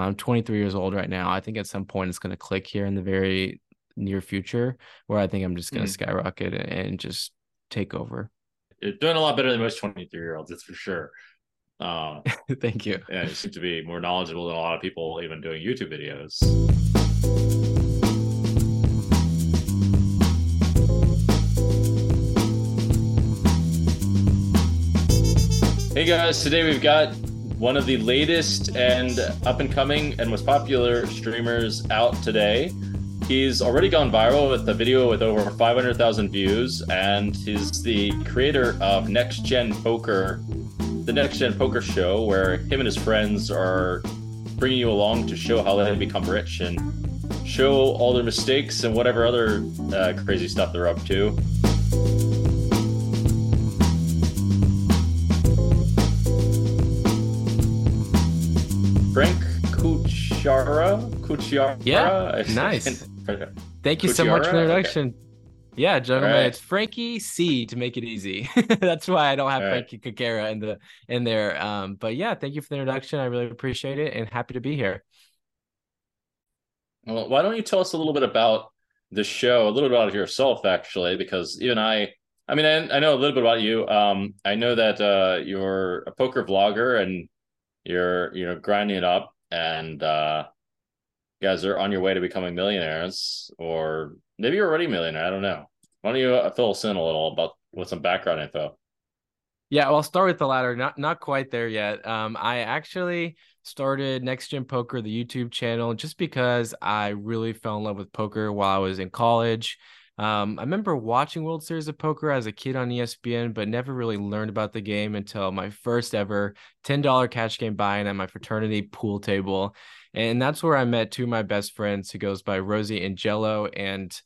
I'm 23 years old right now. I think at some point it's going to click here in the very near future where I think I'm just going to mm. skyrocket and just take over. You're doing a lot better than most 23 year olds, that's for sure. Uh, Thank you. Yeah, you seem to be more knowledgeable than a lot of people even doing YouTube videos. Hey guys, today we've got one of the latest and up and coming and most popular streamers out today. He's already gone viral with a video with over 500,000 views, and he's the creator of Next Gen Poker, the Next Gen Poker Show, where him and his friends are bringing you along to show how they become rich and show all their mistakes and whatever other uh, crazy stuff they're up to. Kuchara. Kuchara. Yeah, nice. Thank you Kuchara? so much for the introduction. Okay. Yeah, Jungleman, right. it's Frankie C to make it easy. That's why I don't have All Frankie right. In the in there. Um, but yeah, thank you for the introduction. I really appreciate it and happy to be here. Well, why don't you tell us a little bit about the show, a little bit about yourself, actually, because even I, I mean, I, I know a little bit about you. Um, I know that uh, you're a poker vlogger and you're you know grinding it up and uh guys are on your way to becoming millionaires or maybe you're already a millionaire i don't know. Why don't you uh, fill us in a little about with some background info? Yeah well i'll start with the latter not not quite there yet. Um i actually started next gen poker the youtube channel just because i really fell in love with poker while i was in college um, I remember watching World Series of Poker as a kid on ESPN, but never really learned about the game until my first ever $10 cash game buy-in at my fraternity pool table. And that's where I met two of my best friends who goes by Rosey and Jello. And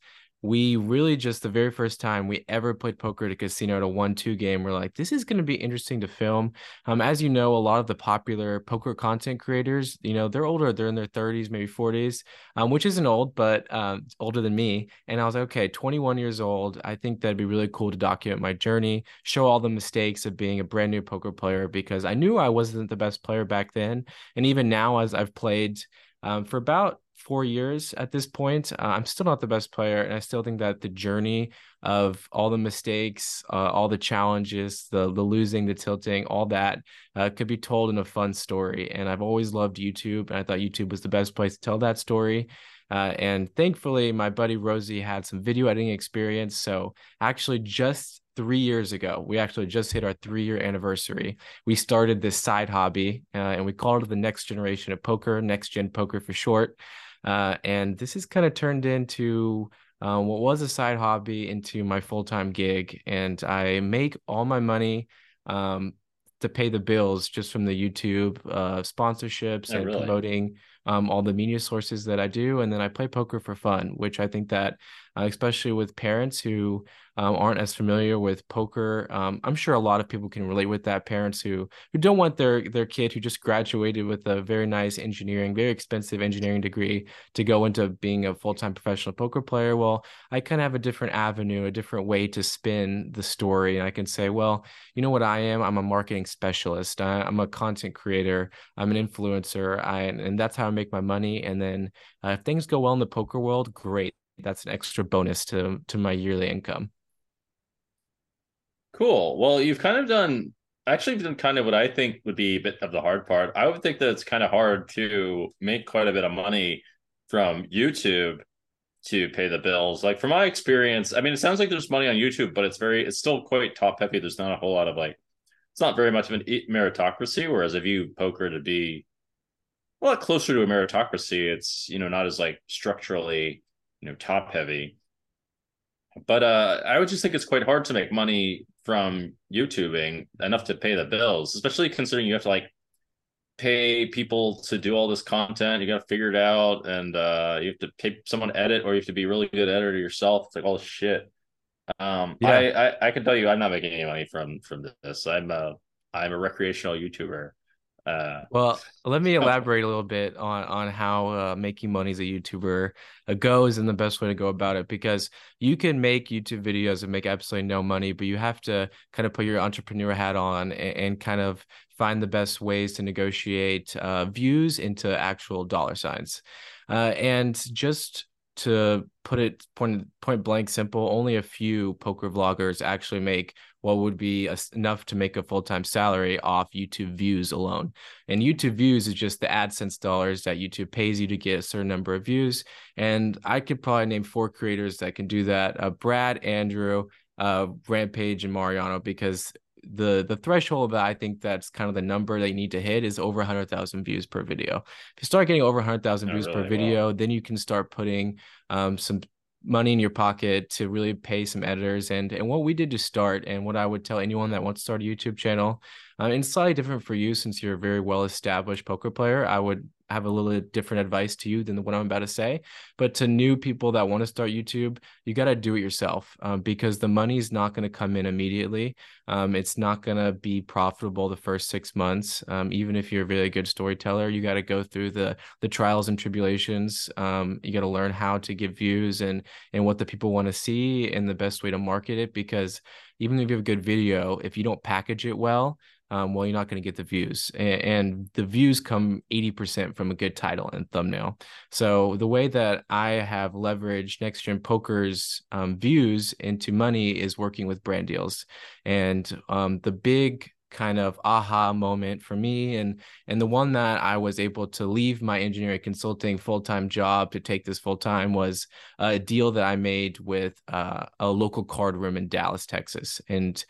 we really just the very first time we ever played poker at a casino at a one-two game, we're like, this is going to be interesting to film. Um, as you know, a lot of the popular poker content creators, you know, they're older, they're in their 30s, maybe 40s, um, which isn't old, but um, older than me. And I was like, okay, 21 years old. I think that'd be really cool to document my journey, show all the mistakes of being a brand new poker player because I knew I wasn't the best player back then, and even now as I've played. Um, for about four years at this point. Uh, I'm still not the best player, and I still think that the journey of all the mistakes, uh, all the challenges, the the losing, the tilting, all that uh, could be told in a fun story. And I've always loved YouTube, and I thought YouTube was the best place to tell that story. Uh, and thankfully, my buddy Rosey had some video editing experience. So actually, just three years ago, we actually just hit our three year anniversary. We started this side hobby, uh, and we called it the next generation of poker, next gen poker for short. Uh, and this has kind of turned into uh, what was a side hobby into my full time gig. And I make all my money um, to pay the bills just from the YouTube uh, sponsorships oh, and really? promoting um, all the media sources that I do. And then I play poker for fun, which I think that, uh, especially with parents who um, aren't as familiar with poker. Um, I'm sure a lot of people can relate with that. Parents who who don't want their their kid who just graduated with a very nice engineering, very expensive engineering degree to go into being a full time professional poker player. Well, I kind of have a different avenue, a different way to spin the story, and I can say, well, you know what I am? I'm a marketing specialist. I, am a content creator. I'm an influencer. I and that's how I make my money. And then uh, if things go well in the poker world, great. That's an extra bonus to to my yearly income. Cool. Well, you've kind of done actually done kind of what I think would be a bit of the hard part. I would think that it's kind of hard to make quite a bit of money from YouTube to pay the bills. Like from my experience, I mean, it sounds like there's money on YouTube, but it's very, it's still quite top heavy. There's not a whole lot of like, it's not very much of an meritocracy. Whereas if you poker to be a lot closer to a meritocracy, it's you know not as like structurally you know top heavy. But uh, I would just think it's quite hard to make money from YouTubing enough to pay the bills, especially considering you have to like pay people to do all this content. You got to figure it out, and uh, you have to pay someone to edit, or you have to be really good editor yourself. It's like all this shit. Um, yeah. I, I I can tell you, I'm not making any money from from this. I'm a I'm a recreational YouTuber. Uh, well, let me elaborate a little bit on on how uh, making money as a YouTuber uh, goes and the best way to go about it. Because you can make YouTube videos and make absolutely no money, but you have to kind of put your entrepreneur hat on and, and kind of find the best ways to negotiate uh, views into actual dollar signs. Uh, and just to put it point point blank simple, only a few poker vloggers actually make what would be a, enough to make a full time salary off YouTube views alone. And YouTube views is just the AdSense dollars that YouTube pays you to get a certain number of views. And I could probably name four creators that can do that: uh, Brad, Andrew, uh, Rampage, and Mariano, because the the threshold that I think that's kind of the number that you need to hit is over 100,000 views per video. If you start getting over 100,000 views really, per video, wow. then you can start putting um, some money in your pocket to really pay some editors and and what we did to start and what I would tell anyone that wants to start a YouTube channel um, and slightly different for you since you're a very well established poker player I would have a little different advice to you than what I'm about to say. But to new people that want to start YouTube, you got to do it yourself um, because the money's not going to come in immediately. Um, it's not going to be profitable the first six months. Um, even if you're a really good storyteller, you got to go through the the trials and tribulations. Um, you got to learn how to get views and and what the people want to see and the best way to market it. Because even if you have a good video, if you don't package it well, um, well, you're not going to get the views. And, and, the views come 80% from a good title and thumbnail. So the way that I have leveraged Next Gen Poker's um, views into money is working with brand deals. And um, the big kind of aha moment for me and and the one that I was able to leave my engineering consulting full-time job to take this full-time was a deal that I made with uh, a local card room in Dallas, Texas. And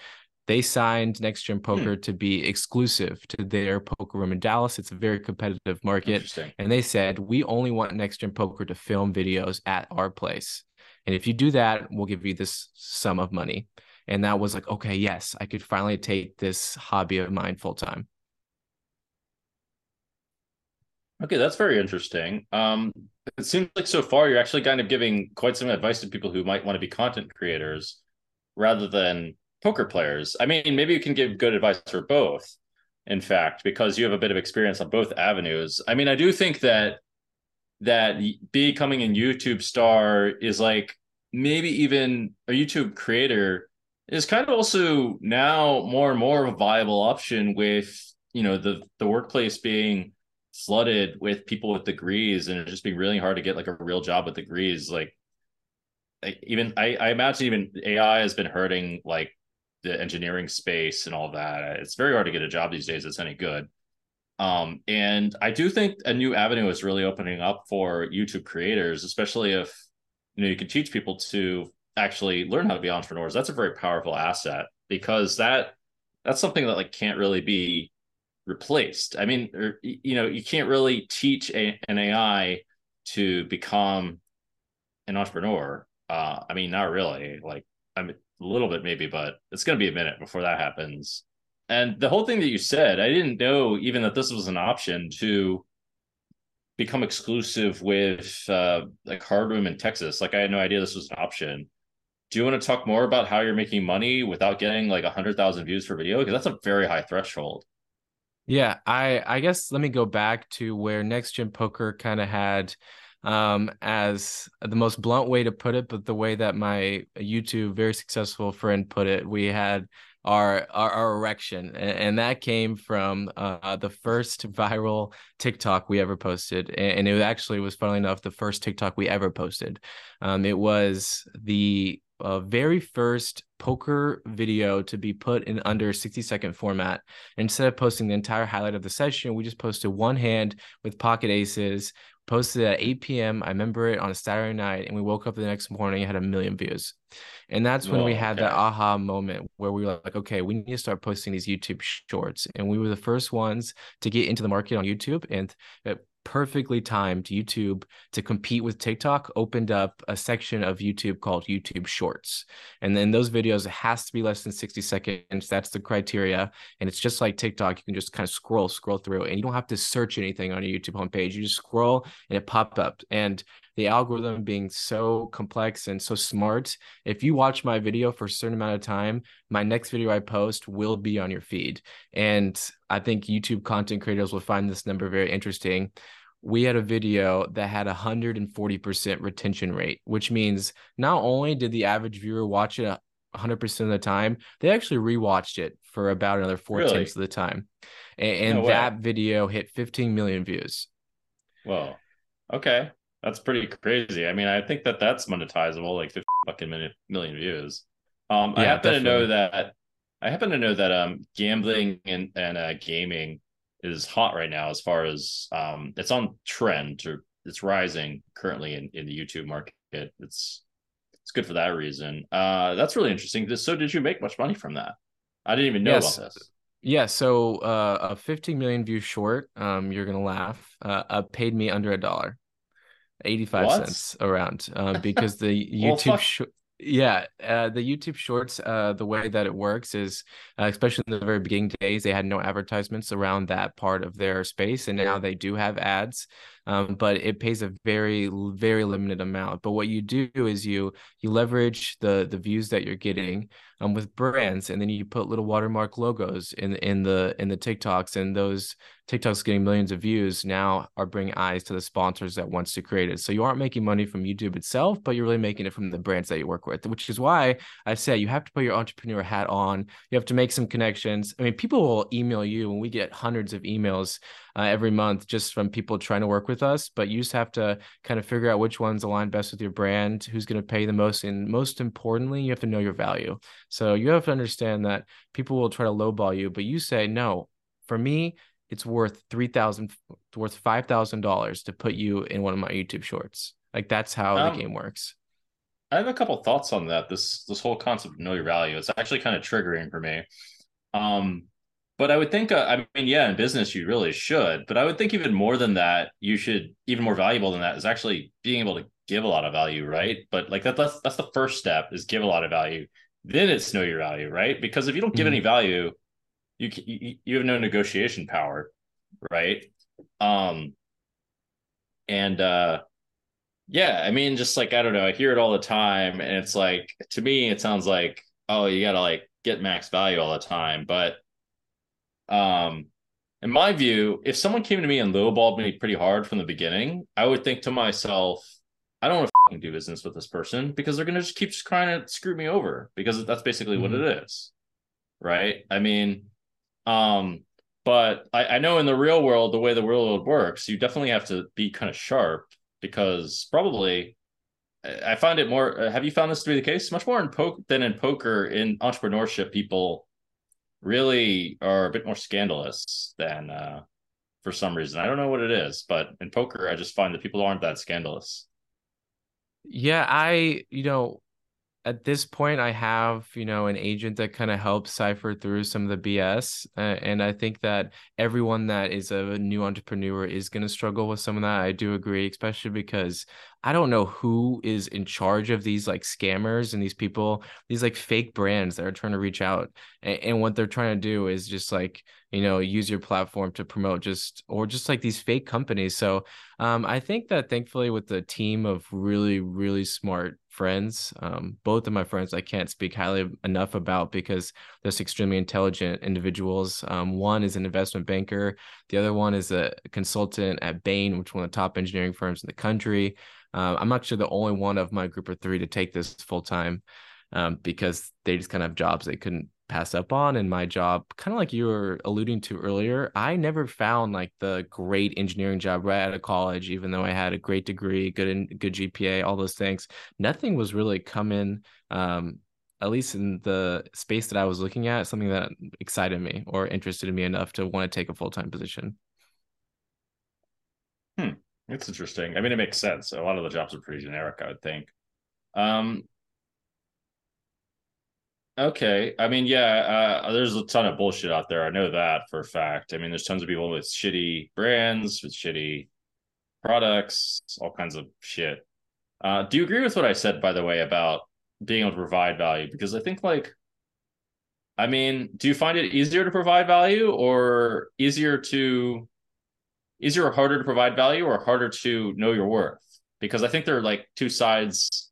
they signed Next Gen hmm. Poker hmm. to be exclusive to their poker room in Dallas. It's a very competitive market. And they said, we only want Next Gen Poker to film videos at our place. And if you do that, we'll give you this sum of money. And that was like, okay, yes, I could finally take this hobby of mine full time. Okay, that's very interesting. Um, it seems like so far you're actually kind of giving quite some advice to people who might want to be content creators rather than poker players. I mean, maybe you can give good advice for both, in fact, because you have a bit of experience on both avenues. I mean, I do think that that becoming a YouTube star is like maybe even a YouTube creator is kind of also now more and more of a viable option with you know the the workplace being flooded with people with degrees and it just being really hard to get like a real job with degrees like even I, I imagine even AI has been hurting like the engineering space and all that. It's very hard to get a job these days that's any good. Um, and I do think a new avenue is really opening up for YouTube creators, especially if you know you can teach people to actually learn how to be entrepreneurs. That's a very powerful asset because that that's something that like can't really be replaced. I mean, or, you know, you can't really teach a, an AI to become an entrepreneur. Uh, I mean, not really. Like, I mean, a little bit maybe, but it's going to be a minute before that happens. And the whole thing that you said, I didn't know even that this was an option to become exclusive with uh, like Card Room in Texas. Like I had no idea this was an option. Do you want to talk more about how you're making money without getting like a hundred thousand views for video? Because that's a very high threshold. Yeah, I I guess let me go back to where Next Gen Poker kind of had um, as the most blunt way to put it, but the way that my YouTube very successful friend put it, we had our our, our erection, and, and, that came from uh, the first viral TikTok we ever posted, and, and, it actually was funnily enough the first TikTok we ever posted. Um, it was the uh, very first poker video to be put in under 60 second format. Instead of posting the entire highlight of the session, we just posted one hand with pocket aces posted at 8 p.m. I remember it on a Saturday night, and we woke up the next morning and had a million views. And that's when oh, we had okay. that aha moment where we were like, okay, we need to start posting these YouTube shorts. And we were the first ones to get into the market on YouTube. And perfectly timed YouTube to compete with TikTok opened up a section of YouTube called YouTube Shorts. And then those videos it has to be less than 60 seconds. That's the criteria. And it's just like TikTok. You can just kind of scroll, scroll through, and you don't have to search anything on a YouTube homepage. You just scroll and it popped up. And the algorithm being so complex and so smart. If you watch my video for a certain amount of time, my next video I post will be on your feed. And I think YouTube content creators will find this number very interesting. We had a video that had a 140% retention rate, which means not only did the average viewer watch it 100% of the time, they actually rewatched it for about another four really? tenths of the time. And, and no that video hit 15 million views. Whoa. Okay. That's pretty crazy. I mean, I think that that's monetizable, like 50 fucking million, million views. Um, yeah, I happen definitely. to know that I happen to know that um gambling and and uh, gaming is hot right now as far as um it's on trend or it's rising currently in, in the YouTube market. It's it's good for that reason. Uh that's really interesting. So did you make much money from that? I didn't even know yes. about this. Yeah, so uh, a 15 million view short, um, you're gonna laugh, uh, uh paid me under a dollar, 85 what? cents around, uh, because the YouTube well, yeah, uh, the YouTube Shorts, uh, the way that it works is, uh, especially in the very beginning days, they had no advertisements around that part of their space, and now they do have ads, um, but it pays a very, very limited amount. But what you do is you you leverage the the views that you're getting um, with brands, and then you put little watermark logos in in the in the TikToks, and those TikToks getting millions of views now are bringing eyes to the sponsors that wants to create it. So you aren't making money from YouTube itself, but you're really making it from the brands that you work with, which is why I say you have to put your entrepreneur hat on. You have to make some connections. I mean, people will email you, and we get hundreds of emails uh, every month just from people trying to work with us. But you just have to kind of figure out which ones align best with your brand, who's going to pay the most, and most importantly, you have to know your value. So you have to understand that people will try to lowball you, but you say no. For me, it's worth three thousand, worth five thousand dollars to put you in one of my YouTube shorts. Like that's how um, the game works. I have a couple thoughts on that. This this whole concept of know your value. It's actually kind of triggering for me. Um, but I would think, uh, I mean, yeah, in business you really should, but I would think even more than that, you should even more valuable than that is actually being able to give a lot of value, right? But like that, that's that's the first step is give a lot of value. Then it's know your value, right? Because if you don't give mm-hmm. any value, you, you you have no negotiation power, right? Um, and uh, yeah, I mean, just like I don't know, I hear it all the time, and it's like to me, it sounds like oh, you got to like get max value all the time, but um, in my view, if someone came to me and lowballed me pretty hard from the beginning, I would think to myself, I don't want to do business with this person because they're going to just keep trying to screw me over because that's basically mm-hmm. what it is. Right. I mean, um, but I, I know in the real world, the way the real world works, you definitely have to be kind of sharp because probably I find it more. Have you found this to be the case? Much more in poker than in poker in entrepreneurship. People really are a bit more scandalous than uh, for some reason. I don't know what it is, but in poker, I just find that people aren't that scandalous. Yeah, I, you know, at this point i have you know an agent that kind of helps cipher through some of the bs uh, and i think that everyone that is a new entrepreneur is going to struggle with some of that i do agree especially because i don't know who is in charge of these like scammers and these people these like fake brands that are trying to reach out and, and what they're trying to do is just like you know use your platform to promote just or just like these fake companies so um, i think that thankfully with the team of really really smart friends. Um, both of my friends I can't speak highly enough about because they're extremely intelligent individuals. Um, one is an investment banker, the other one is a consultant at Bain, which one of the top engineering firms in the country. Uh, I'm actually the only one of my group of three to take this full time um, because they just kind of have jobs they couldn't pass up on in my job kind of like you were alluding to earlier i never found like the great engineering job right out of college even though i had a great degree good in, good gpa all those things. Nothing was really coming um, at least in the space that i was looking at something that excited me or interested me enough to want to take a full-time position. Hmm. It's interesting. I mean it makes sense. A lot of the jobs are pretty generic i would think. Um Okay. I mean, yeah, uh, there's a ton of bullshit out there. I know that for a fact. I mean, there's tons of people with shitty brands, with shitty products, all kinds of shit. Uh, do you agree with what I said, by the way, about being able to provide value? Because I think, like, I mean, do you find it easier to provide value or easier to, easier or harder to provide value or harder to know your worth? Because I think they're like two sides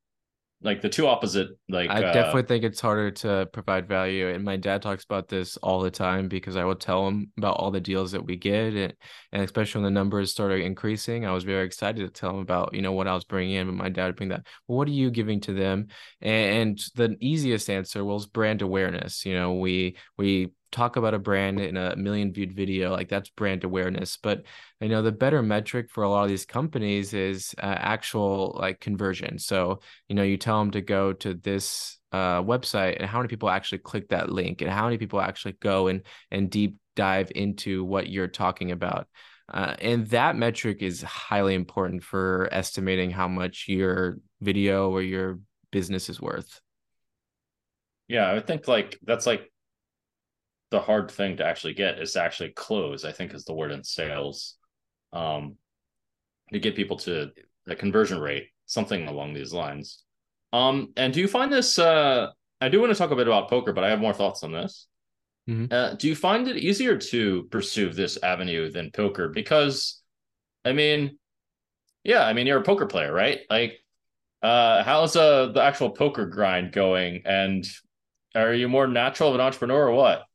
like the two opposite like I uh, definitely think it's harder to provide value. And my dad talks about this all the time because I will tell him about all the deals that we get. And, and especially when the numbers started increasing, I was very excited to tell him about, you know, what I was bringing in. But my dad would bring that, well, what are you giving to them? And, and the easiest answer was brand awareness. You know, we, we talk about a brand in a million viewed video like that's brand awareness. But you know the better metric for a lot of these companies is uh, actual like conversion. So you know you tell them to go to this uh, website and how many people actually click that link and how many people actually go and and deep dive into what you're talking about. Uh, and that metric is highly important for estimating how much your video or your business is worth. Yeah i think like that's like the hard thing to actually get is to actually close i think is the word in sales. Um to get people to a conversion rate something along these lines. Um and do you find this uh i do want to talk a bit about poker but i have more thoughts on this. Mm-hmm. uh, do you find it easier to pursue this avenue than poker? Because i mean yeah i mean you're a poker player right? Like uh how's uh the actual poker grind going? And are you more natural of an entrepreneur or what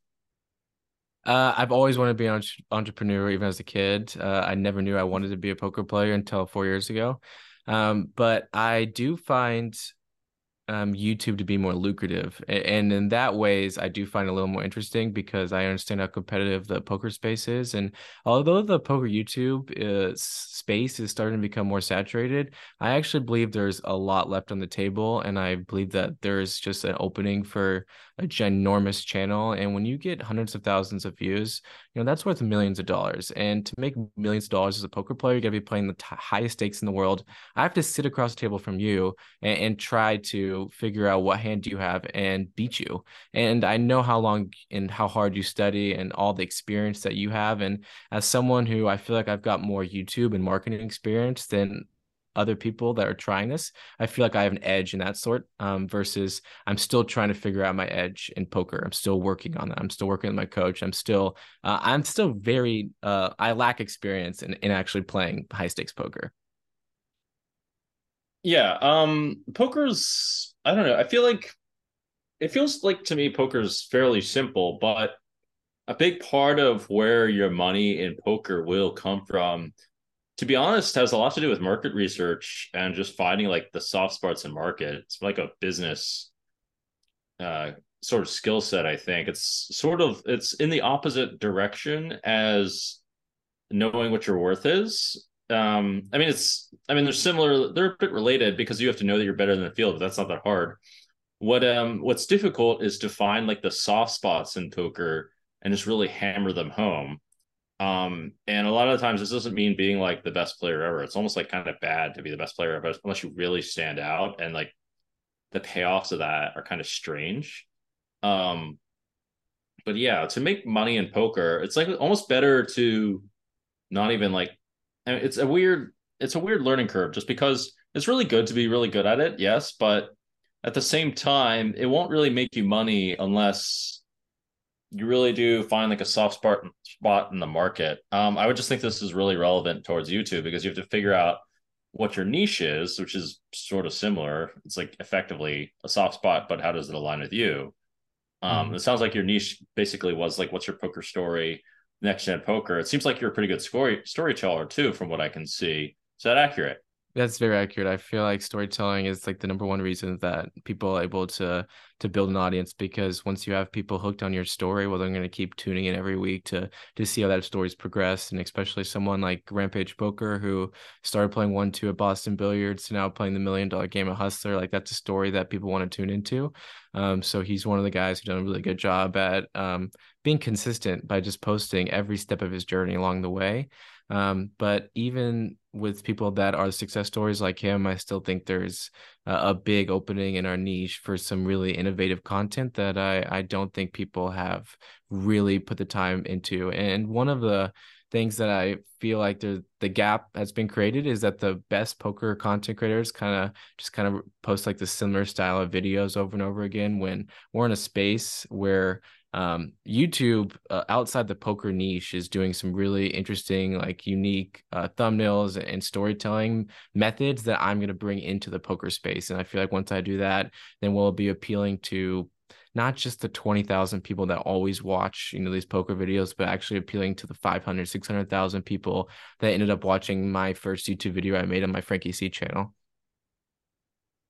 uh, I've always wanted to be an entrepreneur, even as a kid. Uh, I never knew I wanted to be a poker player until four years ago. Um, but I do find um, YouTube to be more lucrative. And in that ways, I do find a little more interesting because I understand how competitive the poker space is. And although the poker YouTube uh, space is starting to become more saturated, I actually believe there's a lot left on the table. And I believe that there's just an opening for a ginormous channel. And when you get hundreds of thousands of views, you know, that's worth millions of dollars. And to make millions of dollars as a poker player, you got to be playing the t- highest stakes in the world. I have to sit across the table from you and, and try to figure out what hand you have and beat you. And I know how long and how hard you study and all the experience that you have. And as someone who I feel like I've got more YouTube and marketing experience than other people that are trying this, I feel like I have an edge in that sort. Um, versus I'm still trying to figure out my edge in poker. I'm still working on that. I'm still working with my coach. I'm still, uh, I'm still very, uh, I lack experience in, in actually playing high stakes poker. Yeah, um, poker's. I don't know. I feel like it feels like to me poker's fairly simple, but a big part of where your money in poker will come from to be honest, has a lot to do with market research and just finding like the soft spots in market. It's like a business uh, sort of skill set. I think it's sort of it's in the opposite direction as knowing what your worth is. Um, I mean, it's I mean they're similar. They're a bit related because you have to know that you're better than the field, but that's not that hard. What um what's difficult is to find like the soft spots in poker and just really hammer them home um, and a lot of times this doesn't mean being like the best player ever. It's almost like kind of bad to be the best player ever unless you really stand out and like the payoffs of that are kind of strange. Um, but yeah, to make money in poker, it's like almost better to not even like I mean, it's a weird it's a weird learning curve just because it's really good to be really good at it, yes, but at the same time, it won't really make you money unless you really do find like a soft spot spot in the market. Um, I would just think this is really relevant towards YouTube because you have to figure out what your niche is, which is sort of similar. It's like effectively a soft spot, but how does it align with you? Um, mm. It sounds like your niche basically was like, what's your poker story, next gen poker? It seems like you're a pretty good story storyteller too, from what I can see. Is that accurate? That's very accurate. I feel like storytelling is like the number one reason that people are able to to build an audience because once you have people hooked on your story, well, they're going to keep tuning in every week to to see how that story's progressed. And especially someone like Rampage Poker who started playing one two at Boston Billiards to now playing the million dollar game of Hustler, like that's a story that people want to tune into. Um, so he's one of the guys who done a really good job at um, being consistent by just posting every step of his journey along the way. Um, but even with people that are success stories like him, I still think there's a, big opening in our niche for some really innovative content that I, I don't think people have really put the time into. And one of the things that I feel like the the gap has been created is that the best poker content creators kind of just kind of post like the similar style of videos over and over again when we're in a space where um, YouTube uh, outside the poker niche is doing some really interesting, like unique uh, thumbnails and storytelling methods that I'm going to bring into the poker space. And I feel like once I do that, then we'll be appealing to not just the 20,000 people that always watch, you know, these poker videos, but actually appealing to the 500, 600,000 people that ended up watching my first YouTube video I made on my Frankie C channel.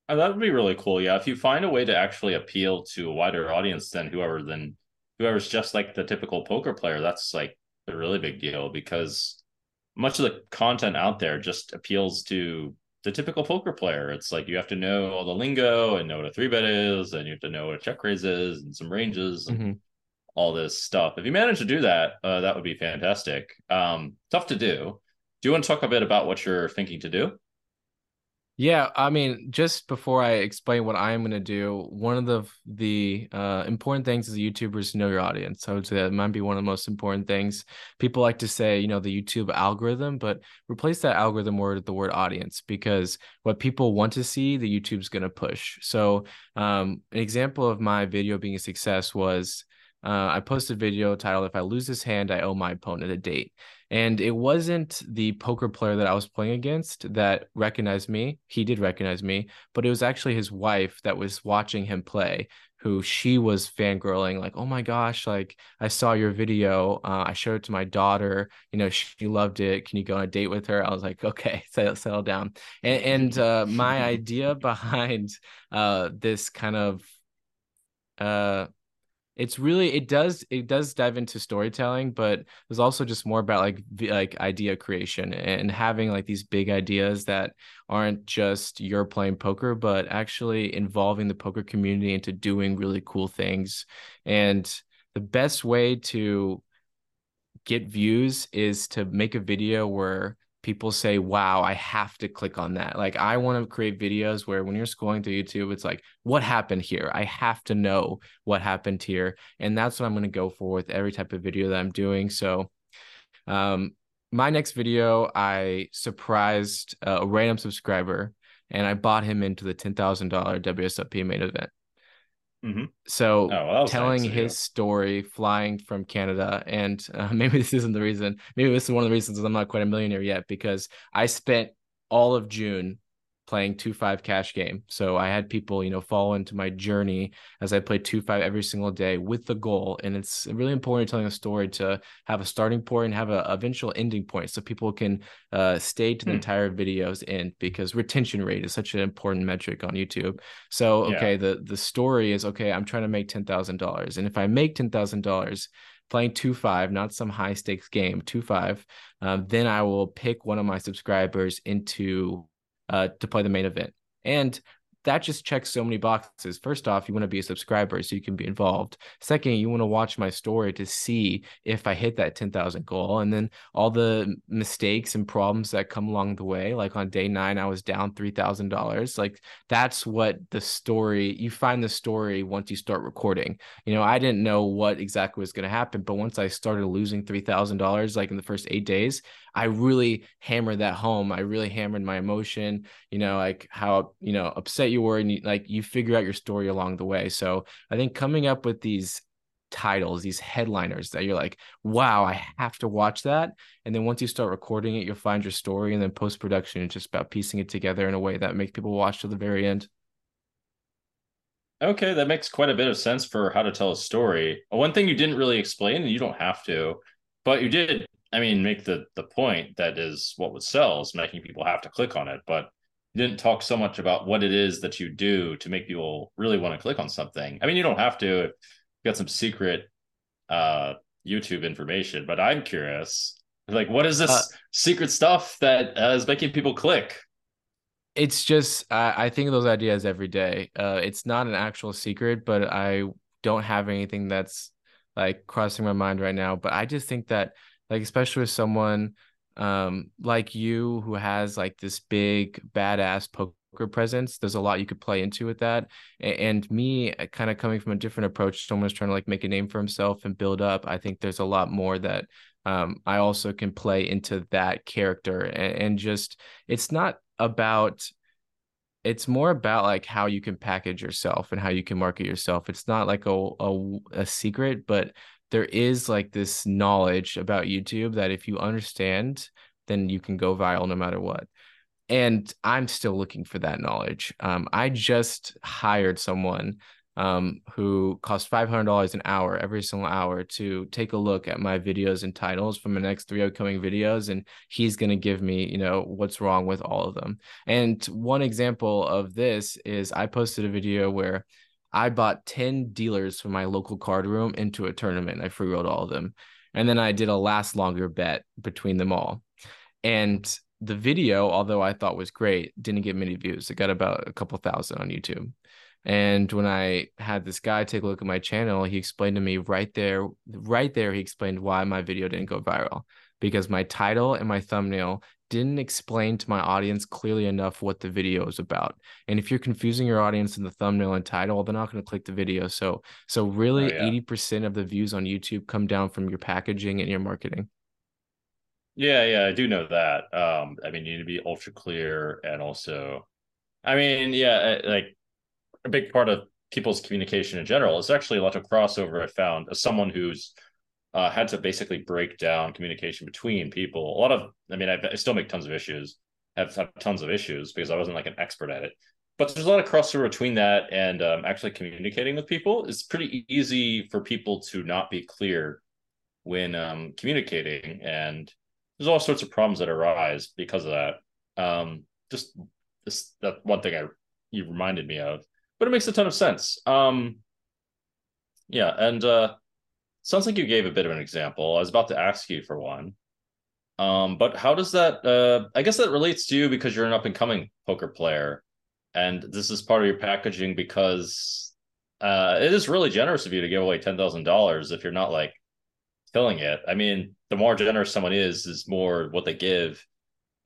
Oh, that would be really cool. Yeah. If you find a way to actually appeal to a wider audience than whoever than whoever's just like the typical poker player, that's like a really big deal because much of the content out there just appeals to the typical poker player. It's like you have to know all the lingo and know what a three bet is, and you have to know what a check raise is and some ranges and mm-hmm. all this stuff. If you manage to do that, uh, that would be fantastic. Um, tough to do. Do you want to talk a bit about what you're thinking to do? Yeah, I mean, just before I explain what I'm going to do, one of the the uh, important things as a YouTuber is to know your audience. I would say that might be one of the most important things. People like to say, you know, the YouTube algorithm, but replace that algorithm word with the word audience because what people want to see, the YouTube's going to push. So, um, an example of my video being a success was uh, I posted a video titled "If I Lose This Hand, I Owe My Opponent a Date." And it wasn't the poker player that I was playing against that recognized me. He did recognize me, but it was actually his wife that was watching him play, who she was fangirling, like, oh my gosh, like I saw your video. Uh, I showed it to my daughter. You know, she loved it. Can you go on a date with her? I was like, okay, settle, settle down. And, and uh, my idea behind uh, this kind of uh it's really it does it does dive into storytelling but there's also just more about like like idea creation and having like these big ideas that aren't just you're playing poker but actually involving the poker community into doing really cool things. And the best way to get views is to make a video where people say, wow, I have to click on that. Like, I want to create videos where when you're scrolling through YouTube, it's like, what happened here? I have to know what happened here. And that's what I'm going to go for with every type of video that I'm doing. So, um, my next video, I surprised a random subscriber and I bought him into the $10,000 WSOP main event. Mm-hmm. So oh, well, telling nice his story, flying from Canada, and uh, maybe this isn't the reason. Maybe this is one of the reasons I'm not quite a millionaire yet because I spent all of June playing 2-5 cash game. So I had people, you know, fall into my journey as I played 2-5 every single day with the goal. And it's really important telling a story to have a starting point and have a eventual ending point so people can uh, stay to the hmm. entire videos end because retention rate is such an important metric on YouTube. So okay, yeah. the the story is okay, I'm trying to make $10,000 and if I make $10,000 playing 2-5 not some high stakes game 2-5 um, then i will pick one of my subscribers into uh, to play the main event. And that just checks so many boxes. First off, you want to be a subscriber so you can be involved. Second, you want to watch my story to see if I hit that 10,000 goal. And then all the mistakes and problems that come along the way. Like on day nine, I was down $3,000. Like that's what the story, you find the story once you start recording. You know, I didn't know what exactly was going to happen, but once I started losing $3,000, like in the first eight days, I really hammered that home. I really hammered my emotion, you know, like how, you know, upset you were and you, like you figure out your story along the way. So I think coming up with these titles, these headliners that you're like, wow, I have to watch that. And then once you start recording it, you'll find your story. And then post production is just about piecing it together in a way that makes people watch to the very end. Okay, that makes quite a bit of sense for how to tell a story. One thing you didn't really explain, and you don't have to, but you did I mean, make the the point that is what would sell is making people have to click on it, but you didn't talk so much about what it is that you do to make people really want to click on something. I mean, you don't have to if you got some secret uh YouTube information, but I'm curious. Like, what is this uh, secret stuff that uh, is making people click? It's just I, I think of those ideas every day. Uh, it's not an actual secret, but I don't have anything that's like crossing my mind right now. But I just think that like especially with someone um like you who has like this big badass poker presence there's a lot you could play into with that and me uh, kind of coming from a different approach someone's trying to like make a name for himself and build up i think there's a lot more that um i also can play into that character and, and just it's not about it's more about like how you can package yourself and how you can market yourself. It's not like a, a, a secret, but there is like this knowledge about YouTube that if you understand, then you can go viral no matter what. And I'm still looking for that knowledge. Um, I just hired someone um, who cost $500 an hour every single hour to take a look at my videos and titles from the next three upcoming videos. And he's going to give me, you know, what's wrong with all of them. And one example of this is I posted a video where I bought 10 dealers from my local card room into a tournament. I free rolled all of them. And then I did a last longer bet between them all. And the video, although I thought was great, didn't get many views. It got about a couple thousand on YouTube. And when I had this guy take a look at my channel, he explained to me right there, right there, he explained why my video didn't go viral because my title and my thumbnail didn't explain to my audience clearly enough what the video is about. And if you're confusing your audience in the thumbnail and title, they're not going to click the video. So, so really, oh, yeah. 80% of the views on YouTube come down from your packaging and your marketing. Yeah, yeah, I do know that. Um, I mean, you need to be ultra clear and also, I mean, yeah, like a big part of people's communication in general is actually a lot of crossover. I found as someone who's uh, had to basically break down communication between people. A lot of, I mean, I, I still make tons of issues, have, have tons of issues because I wasn't like an expert at it. But there's a lot of crossover between that and um, actually communicating with people. It's pretty easy for people to not be clear when um, communicating, and there's all sorts of problems that arise because of that. Um, just this that one thing I you reminded me of but it makes a ton of sense. Um, yeah, and uh, sounds like you gave a bit of an example. I was about to ask you for one. Um, but how does that? Uh, I guess that relates to you because you're an up and coming poker player, and this is part of your packaging because uh, it is really generous of you to give away ten thousand dollars if you're not like killing it. I mean, the more generous someone is, is more what they give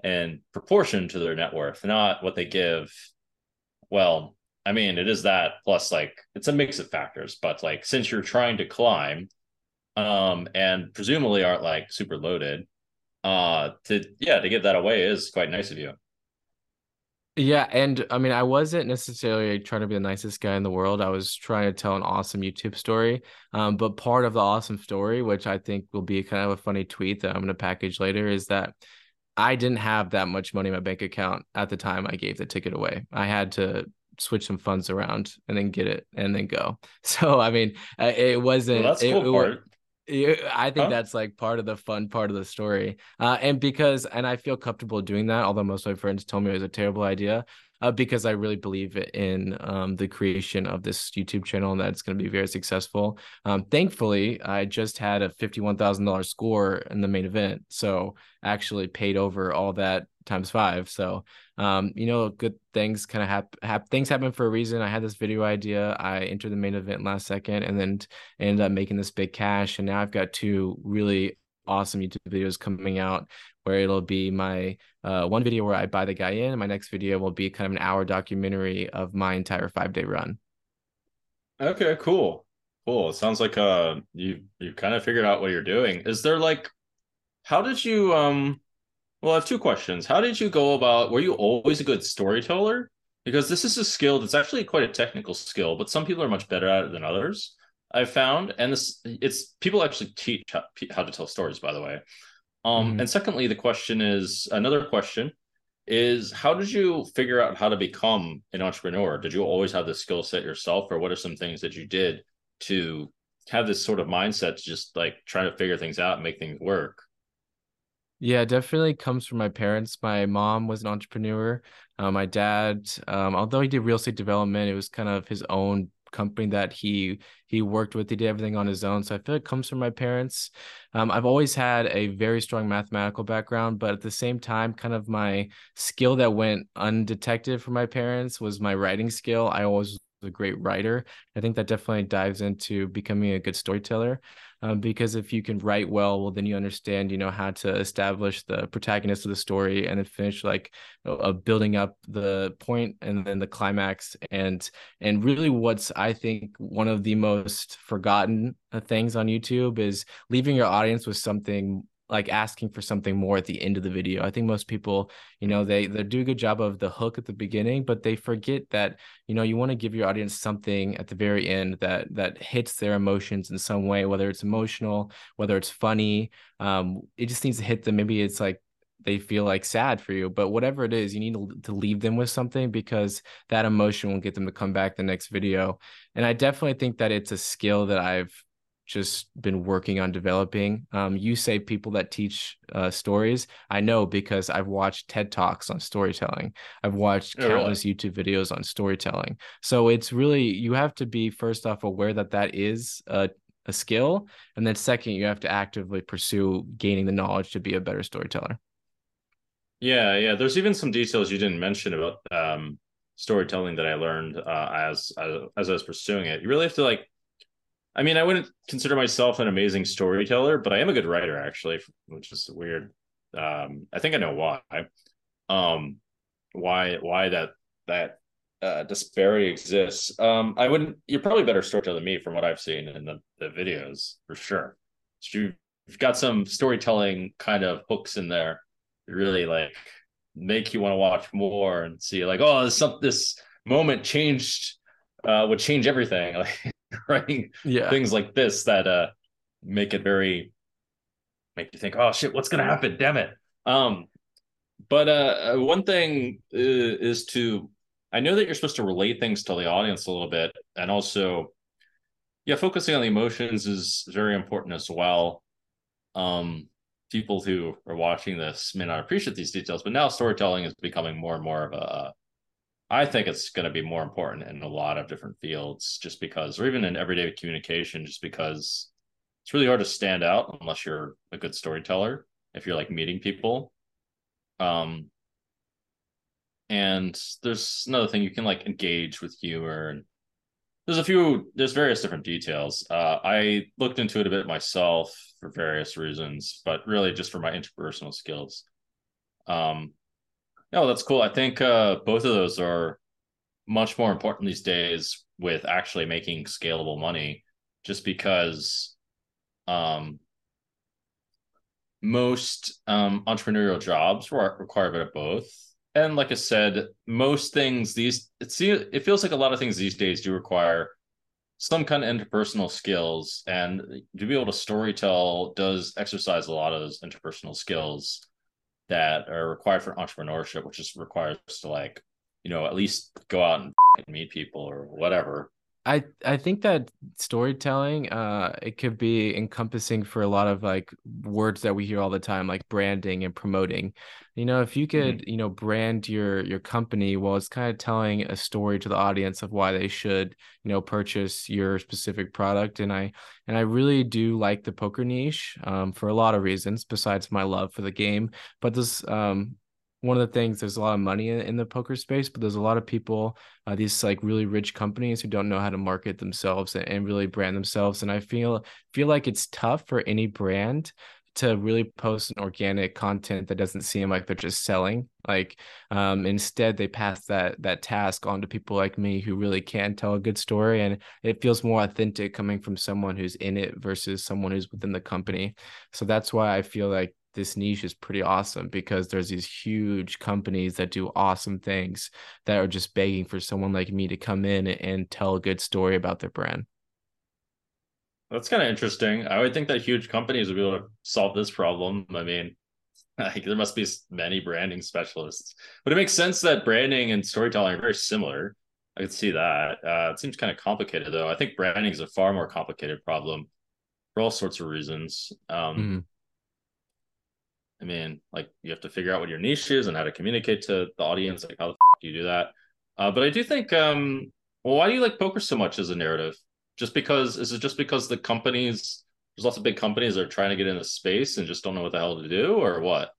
in proportion to their net worth, not what they give. Well, I mean, it is that plus like it's a mix of factors, but like since you're trying to climb, um, and presumably aren't like super loaded, uh, to yeah, to give that away is quite nice of you. Yeah, and I mean, I wasn't necessarily trying to be the nicest guy in the world. I was trying to tell an awesome YouTube story. Um, but part of the awesome story, which I think will be kind of a funny tweet that I'm going to package later, is that I didn't have that much money in my bank account at the time I gave the ticket away. I had to switch some funds around and then get it and then go. So I mean, uh, it wasn't. Well, that's it, cool part. I think huh? that's like part of the fun part of the story. Uh, and because, and I feel comfortable doing that, although most of my friends told me it was a terrible idea, uh, because I really believe in um, the creation of this YouTube channel and that it's going to be very successful. Um, thankfully, I just had a $51,000 score in the main event. So actually paid over all that times five. So, um, you know, good things kind of happen. Hap- things happen for a reason. I had this video idea. I entered the main event last second, and then ended up making this big cash. And now I've got two really awesome YouTube videos coming out where it'll be my uh, one video where I buy the guy in, and my next video will be kind of an hour documentary of my entire five day run. Okay, cool, cool. It sounds like uh you you kind of figured out what you're doing. Is there like, how did you um well, I have two questions. How did you go about? Were you always a good storyteller? Because this is a skill that's actually quite a technical skill, but some people are much better at it than others. I've found, and this it's people actually teach how, how to tell stories. By the way, um, mm-hmm. and secondly, the question is another question is how did you figure out how to become an entrepreneur? Did you always have this skill set yourself, or what are some things that you did to have this sort of mindset to just like trying to figure things out and make things work? Yeah, definitely comes from my parents. My mom was an entrepreneur. Uh, my dad, um, although he did real estate development, it was kind of his own company that he he worked with. He did everything on his own. So I feel it comes from my parents. Um, I've always had a very strong mathematical background, but at the same time, kind of my skill that went undetected from my parents was my writing skill. I always was a great writer. I think that definitely dives into becoming a good storyteller um, because if you can write well, well, then you understand, you know, how to establish the protagonist of the story and then finish like uh, building up the point and then the climax. And and really what's I think one of the most forgotten uh, things on YouTube is leaving your audience with something like asking for something more at the end of the video. I think most people, you know, they they do a good job of the hook at the beginning, but they forget that, you know, you want to give your audience something at the very end that that hits their emotions in some way, whether it's emotional, whether it's funny. Um, it just needs to hit them. Maybe it's like they feel like sad for you, but whatever it is, you need to, to leave them with something because that emotion will get them to come back the next video. And I definitely think that it's a skill that I've just been working on developing. Um, you say people that teach uh, stories. I know because I've watched TED Talks on storytelling. I've watched oh, countless really? YouTube videos on storytelling. So it's really, you have to be first off aware that that is a, a skill. And then second, you have to actively pursue gaining the knowledge to be a better storyteller. Yeah, yeah. There's even some details you didn't mention about um, storytelling that I learned uh, as, as as I was pursuing it. You really have to like I mean, I wouldn't consider myself an amazing storyteller, but I am a good writer, actually, which is weird. Um, I think I know why. Um, why why that that uh, disparity exists. Um, I wouldn't. You're probably better storyteller than me from what I've seen in the, the videos for sure. So you've got some storytelling kind of hooks in there, that really like make you want to watch more and see like, oh, this this moment changed uh, would change everything. Like writing yeah. things like this that uh make it very make you think, oh shit, what's gonna happen? Damn it. Um, but uh, uh one thing is to I know that you're supposed to relate things to the audience a little bit, and also, yeah, focusing on the emotions is very important as well. Um, people who are watching this may not appreciate these details, but now storytelling is becoming more and more of a I think it's going to be more important in a lot of different fields just because, or even in everyday communication, just because it's really hard to stand out unless you're a good storyteller, if you're like meeting people. Um, and there's another thing you can like engage with humor and there's a few there's various different details uh, i looked into it a bit myself for various reasons but really just for my interpersonal skills um no, that's cool. I think uh, both of those are much more important these days with actually making scalable money, just because um, most um, entrepreneurial jobs require a bit of both. And like I said, most things these it see it feels like a lot of things these days do require some kind of interpersonal skills, and to be able to storytell does exercise a lot of those interpersonal skills that are required for entrepreneurship, which just requires to like, you know, at least go out and meet people or whatever. I I think that storytelling uh it could be encompassing for a lot of like words that we hear all the time like branding and promoting. You know, if you could, mm-hmm. you know, brand your your company while it's kind of telling a story to the audience of why they should, you know, purchase your specific product and I and I really do like the poker niche um for a lot of reasons besides my love for the game, but this um one of the things there's a lot of money in, in the poker space but there's a lot of people uh, these like really rich companies who don't know how to market themselves and, and really brand themselves and i feel feel like it's tough for any brand to really post an organic content that doesn't seem like they're just selling like um, instead they pass that that task on to people like me who really can tell a good story and it feels more authentic coming from someone who's in it versus someone who's within the company. So that's why i feel like this niche is pretty awesome because there's these huge companies that do awesome things that are just begging for someone like me to come in and tell a good story about their brand. That's kind of interesting. I would think that huge companies would be able to solve this problem. I mean, like, there must be many branding specialists, but it makes sense that branding and storytelling are very similar. I could see that. Uh, it seems kind of complicated, though. I think branding is a far more complicated problem for all sorts of reasons. Um, mm. I mean, like you have to figure out what your niche is and how to communicate to the audience. Like, how the f- do you do that? Uh, but I do think, um, well, why do you like poker so much as a narrative? Just because is it just because the companies there's lots of big companies that are trying to get into space and just don't know what the hell to do, or what?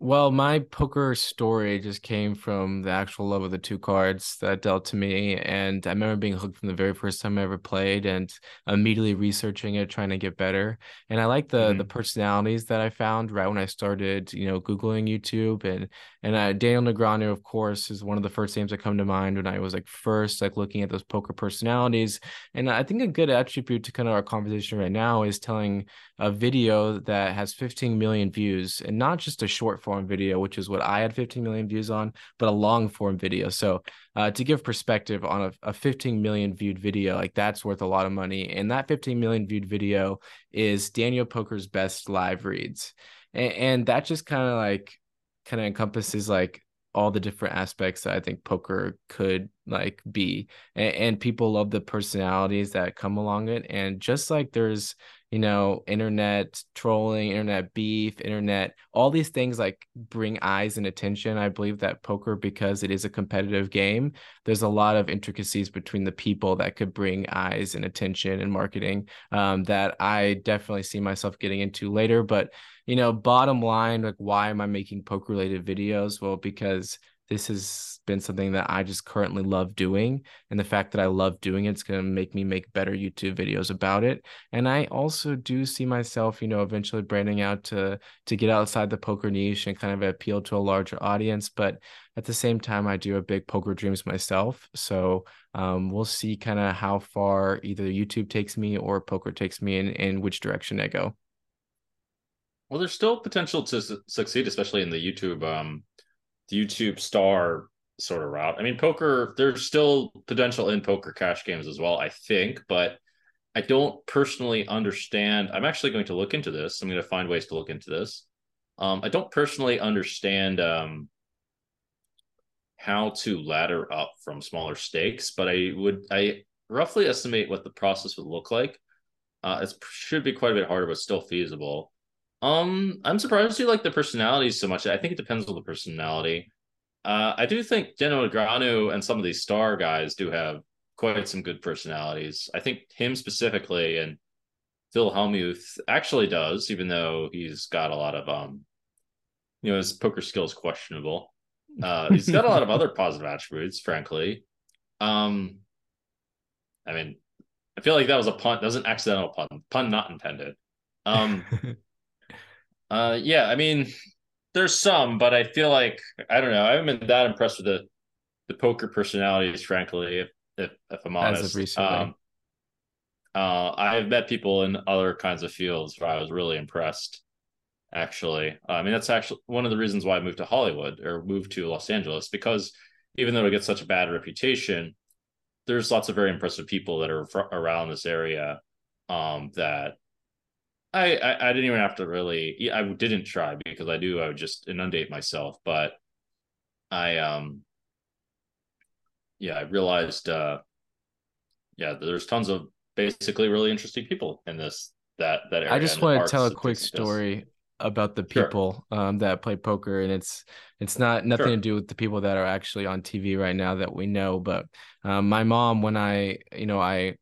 Well, my poker story just came from the actual love of the two cards that dealt to me. And I remember being hooked from the very first time I ever played and immediately researching it, trying to get better. And I like the mm-hmm. the personalities that I found right when I started, you know, Googling YouTube. And and uh, Daniel Negreanu, of course, is one of the first names that come to mind when I was like first like looking at those poker personalities. And I think a good attribute to kind of our conversation right now is telling a video that has 15 million views and not just a short form video, which is what I had 15 million views on, but a long form video. So uh, to give perspective on a, a 15 million viewed video, like that's worth a lot of money. And that 15 million viewed video is Daniel Poker's best live reads. And, and that just kind of like kind of encompasses like all the different aspects that I think poker could like be. And, and, people love the personalities that come along it. And just like there's you know, internet trolling, internet beef, internet, all these things like bring eyes and attention. I believe that poker, because it is a competitive game, there's a lot of intricacies between the people that could bring eyes and attention and marketing um, that I definitely see myself getting into later. But, you know, bottom line, like, why am I making poker related videos? Well, because this has been something that I just currently love doing. And the fact that I love doing it's going to make me make better YouTube videos about it. And I also do see myself, you know, eventually branding out to to get outside the poker niche and kind of appeal to a larger audience. But at the same time, I do have big poker dreams myself. So um, we'll see kind of how far either YouTube takes me or poker takes me in, in which direction I go. Well, there's still potential to su- succeed, especially in the YouTube um, the YouTube star sort of route. I mean, poker, there's still potential in poker cash games as well, I think, but I don't personally understand. I'm actually going to look into this. I'm going to find ways to look into this. Um, I don't personally understand um, how to ladder up from smaller stakes, but I would I roughly estimate what the process would look like. Uh, it should be quite a bit harder, but still feasible. Um, I'm surprised you like the personalities so much. I think it depends on the personality. Uh, I do think Daniel Negreanu and some of these star guys do have quite some good personalities. I think him specifically and Phil Hellmuth actually does, even though he's got a lot of um, you know, his poker skills questionable. Uh, he's got a lot of other positive attributes, frankly. Um, I mean, I feel like that was a pun. That was an accidental pun. Pun not intended. Um, Uh, yeah, I mean, there's some, but I feel like I don't know. I haven't been that impressed with the the poker personalities, frankly. If if, if I'm honest, As of recently. Um, uh, I've met people in other kinds of fields where I was really impressed. Actually, I mean that's actually one of the reasons why I moved to Hollywood or moved to Los Angeles because even though it gets such a bad reputation, there's lots of very impressive people that are fr- around this area um, that I, I, I didn't even have to really. I didn't try because I knew I would just inundate myself. But I um, yeah, I realized uh, yeah, there's tons of basically really interesting people in this that that area. I just want to tell a quick story about the people sure. um, that play poker, and it's it's not nothing sure. to do with the people that are actually on TV right now that we know. But um, my mom, when I you know I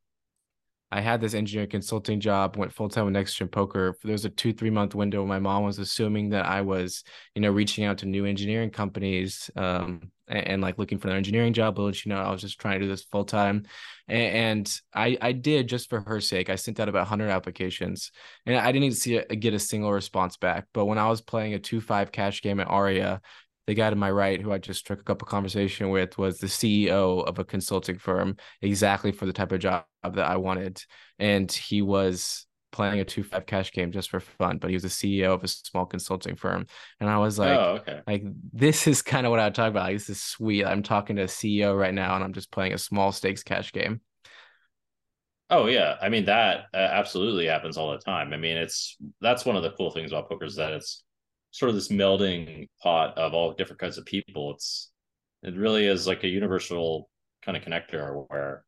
I had this engineering consulting job, went full time with Next Gen Poker. There was a two, three month window. My mom was assuming that I was, you know, reaching out to new engineering companies um, and, and, like looking for an engineering job. But you know, I was just trying to do this full time. And, and, I, I did just for her sake. I sent out about 100 applications and I didn't even see a, get a single response back. But when I was playing a 2 5 cash game at Aria, the guy to my right, who I just struck up a conversation with, was the CEO of a consulting firm, exactly for the type of job that I wanted. And he was playing a two five cash game just for fun, but he was the CEO of a small consulting firm. And I was like, oh, okay. like this is kind of what I talk about. Like, this is sweet. I'm talking to a CEO right now, and I'm just playing a small stakes cash game. Oh yeah, I mean that uh, absolutely happens all the time. I mean, it's that's one of the cool things about poker is that it's sort of this melding pot of all different kinds of people. It's it really is like a universal kind of connector where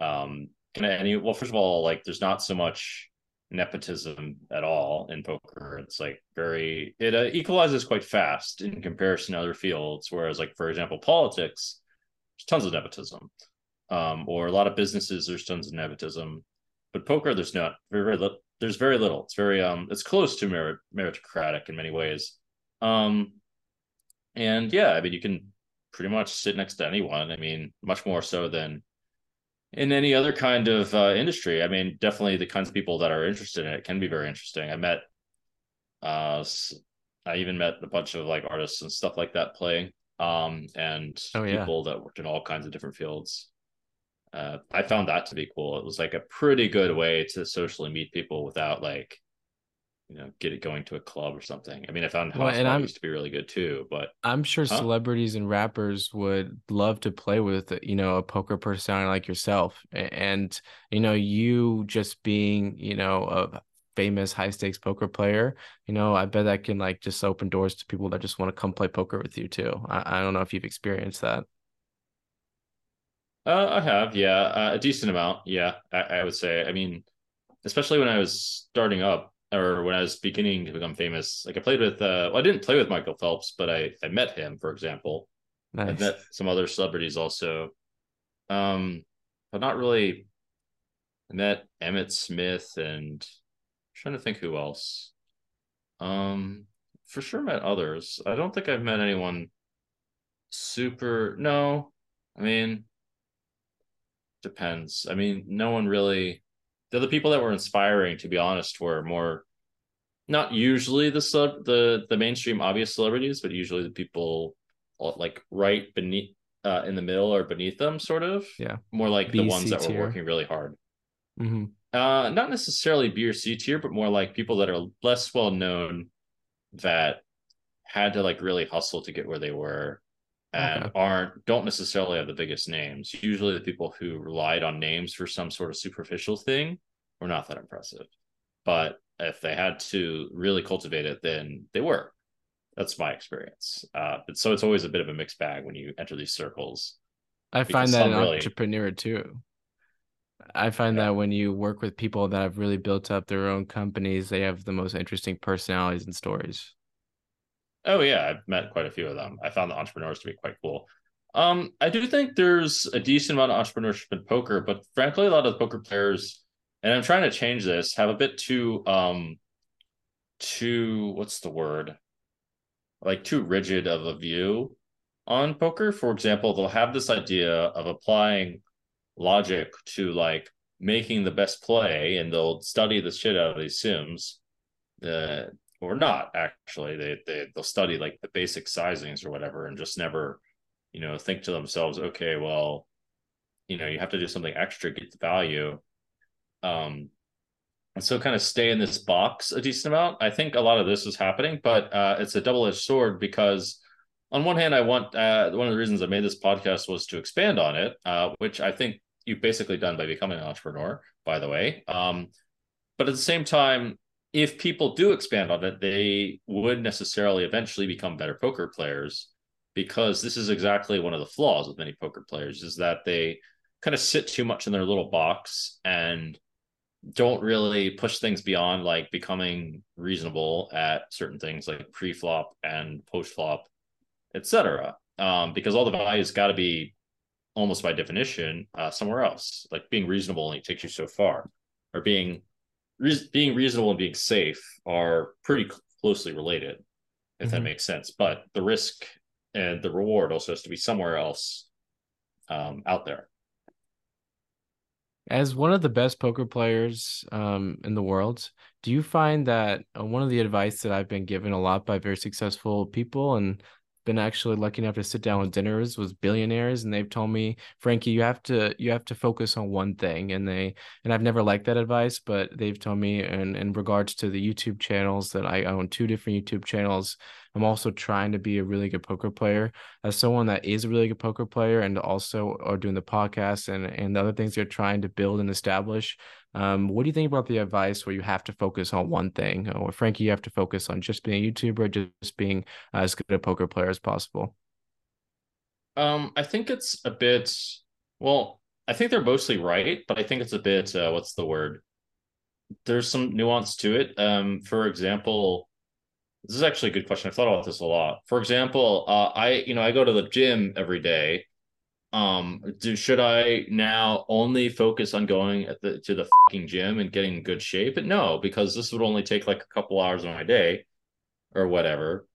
um can any well first of all like there's not so much nepotism at all in poker. It's like very it uh, equalizes quite fast in comparison to other fields whereas like for example politics there's tons of nepotism. Um or a lot of businesses there's tons of nepotism. But poker there's not very very little there's very little. It's very um it's close to merit, meritocratic in many ways. Um, and yeah, I mean, you can pretty much sit next to anyone. I mean, much more so than in any other kind of uh, industry. I mean, definitely the kinds of people that are interested in it can be very interesting. I met, uh, I even met a bunch of like artists and stuff like that playing, um, and oh, yeah. people that worked in all kinds of different fields. Uh, I found that to be cool. It was like a pretty good way to socially meet people without like you know, get it going to a club or something. I mean, I found house well, and I'm, used to be really good too, but I'm sure huh? celebrities and rappers would love to play with, you know, a poker personality like yourself. And, you know, you just being, you know, a famous high stakes poker player, you know, I bet that can like just open doors to people that just want to come play poker with you too. I, I don't know if you've experienced that. Uh, I have, yeah, uh, a decent amount. Yeah, I, I would say. I mean, especially when I was starting up, or when I was beginning to become famous, like I played with, uh, well, I didn't play with Michael Phelps, but I, I met him, for example. Nice. I've met some other celebrities also. Um, but not really. I met Emmitt Smith and I'm trying to think who else. Um, for sure met others. I don't think I've met anyone super. No, I mean, depends. I mean, no one really the other people that were inspiring, to be honest, were more not usually the sub the the mainstream obvious celebrities, but usually the people like right beneath uh, in the middle or beneath them, sort of. Yeah. More like B, the ones C that tier. were working really hard. Mm-hmm. Uh, not necessarily B or C tier, but more like people that are less well known that had to like really hustle to get where they were and okay. aren't don't necessarily have the biggest names. Usually, the people who relied on names for some sort of superficial thing were not that impressive. But if they had to really cultivate it, then they were. That's my experience. Uh, but so it's always a bit of a mixed bag when you enter these circles. I find that an really... entrepreneur too. I find yeah. that when you work with people that have really built up their own companies, they have the most interesting personalities and stories. Oh yeah, I've met quite a few of them. I found the entrepreneurs to be quite cool. Um, I do think there's a decent amount of entrepreneurship in poker, but frankly, a lot of the poker players, and I'm trying to change this, have a bit too um too what's the word? Like too rigid of a view on poker. For example, they'll have this idea of applying logic to like making the best play and they'll study the shit out of these sims. Uh, or not actually. They, they they'll study like the basic sizings or whatever and just never you know think to themselves okay well you know you have to do something extra get the value. Um and so kind of stay in this box a decent amount. I think a lot of this is happening but uh it's a double-edged sword because on one hand i want uh one of the reasons i made this podcast was to expand on it uh which i think you've basically done by becoming an entrepreneur by the way. Um but at the same time if people do expand on it, they would necessarily eventually become better poker players because this is exactly one of the flaws with many poker players is that they kind of sit too much in their little box and don't really push things beyond like becoming reasonable at certain things like pre-flop and post-flop etc um, because all the value's got to be almost by definition uh, somewhere else. Like being reasonable only takes you so far or being re- being reasonable and being safe are pretty closely related, if mm-hmm. that makes sense. But the risk and the reward also has to be somewhere else um, out there. As one of the best poker players um, in the world, do you find that uh, one of the advice that I've been given a lot by very successful people and been actually lucky enough to sit down with dinners with billionaires and they've told me frankie you have to you have to focus on one thing and they and i've never liked that advice but they've told me in in regards to the youtube channels that i own two different youtube channels i'm also trying to be a really good poker player. As someone that is a really good poker player and also are doing the podcast and and the other things they're trying to build and establish um, what do you think about the advice where you have to focus on one thing, or Frankie, you have to focus on just being a YouTuber, just being as good a poker player as possible? Um, I think it's a bit. Well, I think they're mostly right, but I think it's a bit. Uh, what's the word? There's some nuance to it. Um, for example, this is actually a good question. I've thought about this a lot. For example, uh, I you know I go to the gym every day, um do should i now only focus on going at the to the fucking gym and getting in good shape but no because this would only take like a couple hours of my day or whatever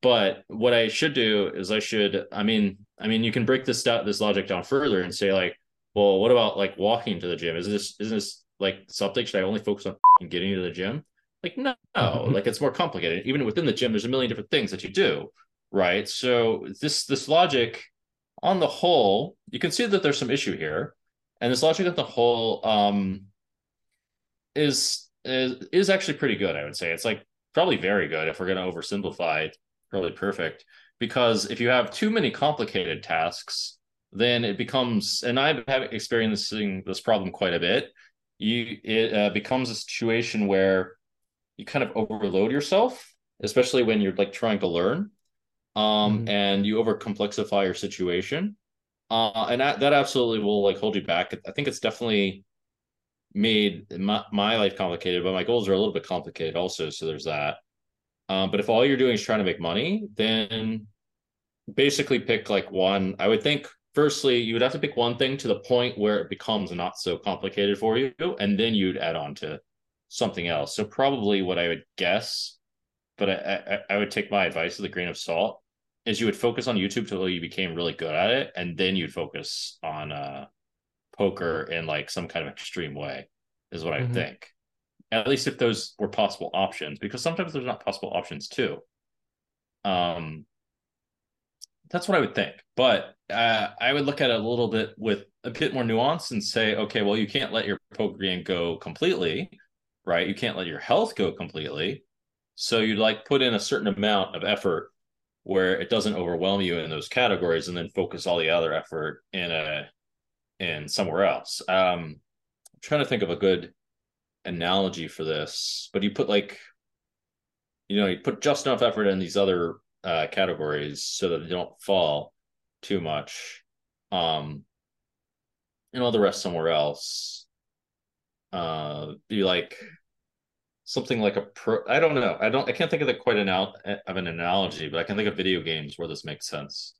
but what I should do is I should, I mean, I mean, you can break this down, this logic down further and say like, well, what about like walking to the gym? Is this is this like something? Should I only focus on getting to the gym? Like, no, mm-hmm. like it's more complicated. Even within the gym, there's a million different things that you do, right? So this this logic, on the whole, you can see that there's some issue here, and this logic on the whole um, is is is actually pretty good. I would say it's like probably very good if we're going to oversimplify. Probably perfect because if you have too many complicated tasks, then it becomes. And I've have experiencing this problem quite a bit. You it uh, becomes a situation where you kind of overload yourself, especially when you're like trying to learn, um, mm-hmm. and you over complexify your situation, uh, and that, that absolutely will like hold you back. I think it's definitely made my, my life complicated, but my goals are a little bit complicated also. So there's that. Um, but if all you're doing is trying to make money, then basically pick like one. I would think firstly, you would have to pick one thing to the point where it becomes not so complicated for you, and then you'd add on to something else. So probably what I would guess, but I, I, I would take my advice with a grain of salt, is you would focus on YouTube till you became really good at it, and then you'd focus on uh, poker in like some kind of extreme way, is what mm-hmm. I think. At least if those were possible options, because sometimes there's not possible options too. Um, that's what I would think. But uh, I would look at it a little bit with a bit more nuance and say, okay, well, you can't let your poker game go completely right? You can't let your health go completely. So you'd like put in a certain amount of effort where it doesn't overwhelm you in those categories and then focus all the other effort in a in somewhere else. Um I'm trying to think of a good analogy for this, but you put like you know, you put just enough effort in these other uh categories so that they don't fall too much. Um and all the rest somewhere else uh be like something like a pro i don't know. I don't i can't think of the quite an out of an analogy but i can think of video games where this makes sense.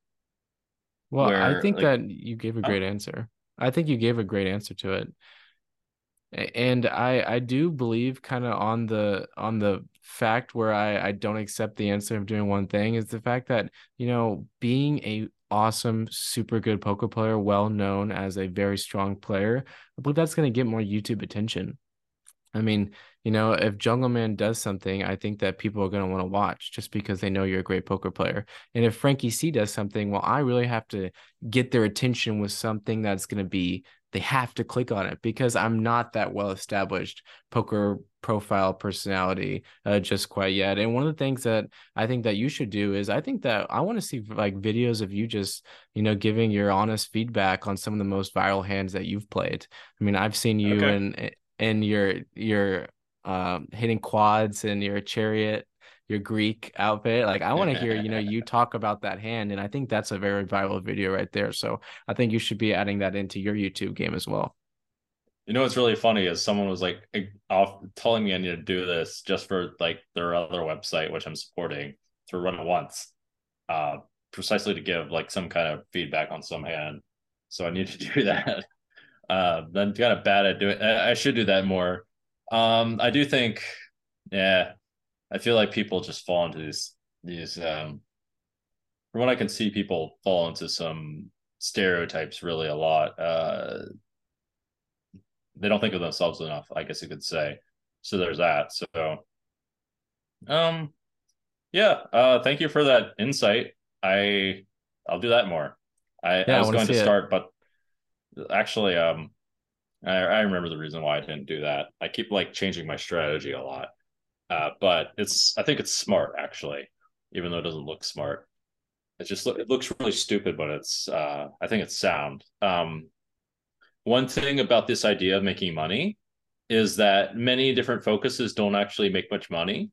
Well where, i think like, that you gave a great answer. I think you gave a great answer to it. And i i do believe kind of on the on the fact where i i don't accept the answer of doing one thing is the fact that you know being a awesome, super good poker player, well known as a very strong player, I believe that's going to get more YouTube attention. I mean, you know, if Jungleman does something, I think that people are going to want to watch just because they know you're a great poker player. And if Frankie C does something, well, I really have to get their attention with something that's going to be they have to click on it because I'm not that well established poker profile personality uh, just quite yet. And one of the things that I think that you should do is I think that I want to see like videos of you just, you know, giving your honest feedback on some of the most viral hands that you've played. I mean, I've seen you okay. in your your um hitting quads in your chariot your Greek outfit. Like I want to hear, you know, you talk about that hand. And I think that's a very viral video right there. So I think you should be adding that into your YouTube game as well. You know what's really funny is someone was like off telling me I need to do this just for like their other website, which I'm supporting to Run It Once. Uh precisely to give like some kind of feedback on some hand. So I need to do that. Uh I'm kind of bad at doing I should do that more. Um I do think yeah, I feel like people just fall into these these um from what I can see, people fall into some stereotypes really a lot. Uh they don't think of themselves enough, I guess you could say. So there's that. So um yeah, uh thank you for that insight. I I'll do that more. I, yeah, I was I going to start, it. but actually um I, I remember the reason why I didn't do that. I keep like changing my strategy a lot. Uh, but it's I think it's smart actually, even though it doesn't look smart. It just it looks really stupid, but it's uh, I think it's sound. Um, one thing about this idea of making money is that many different focuses don't actually make much money,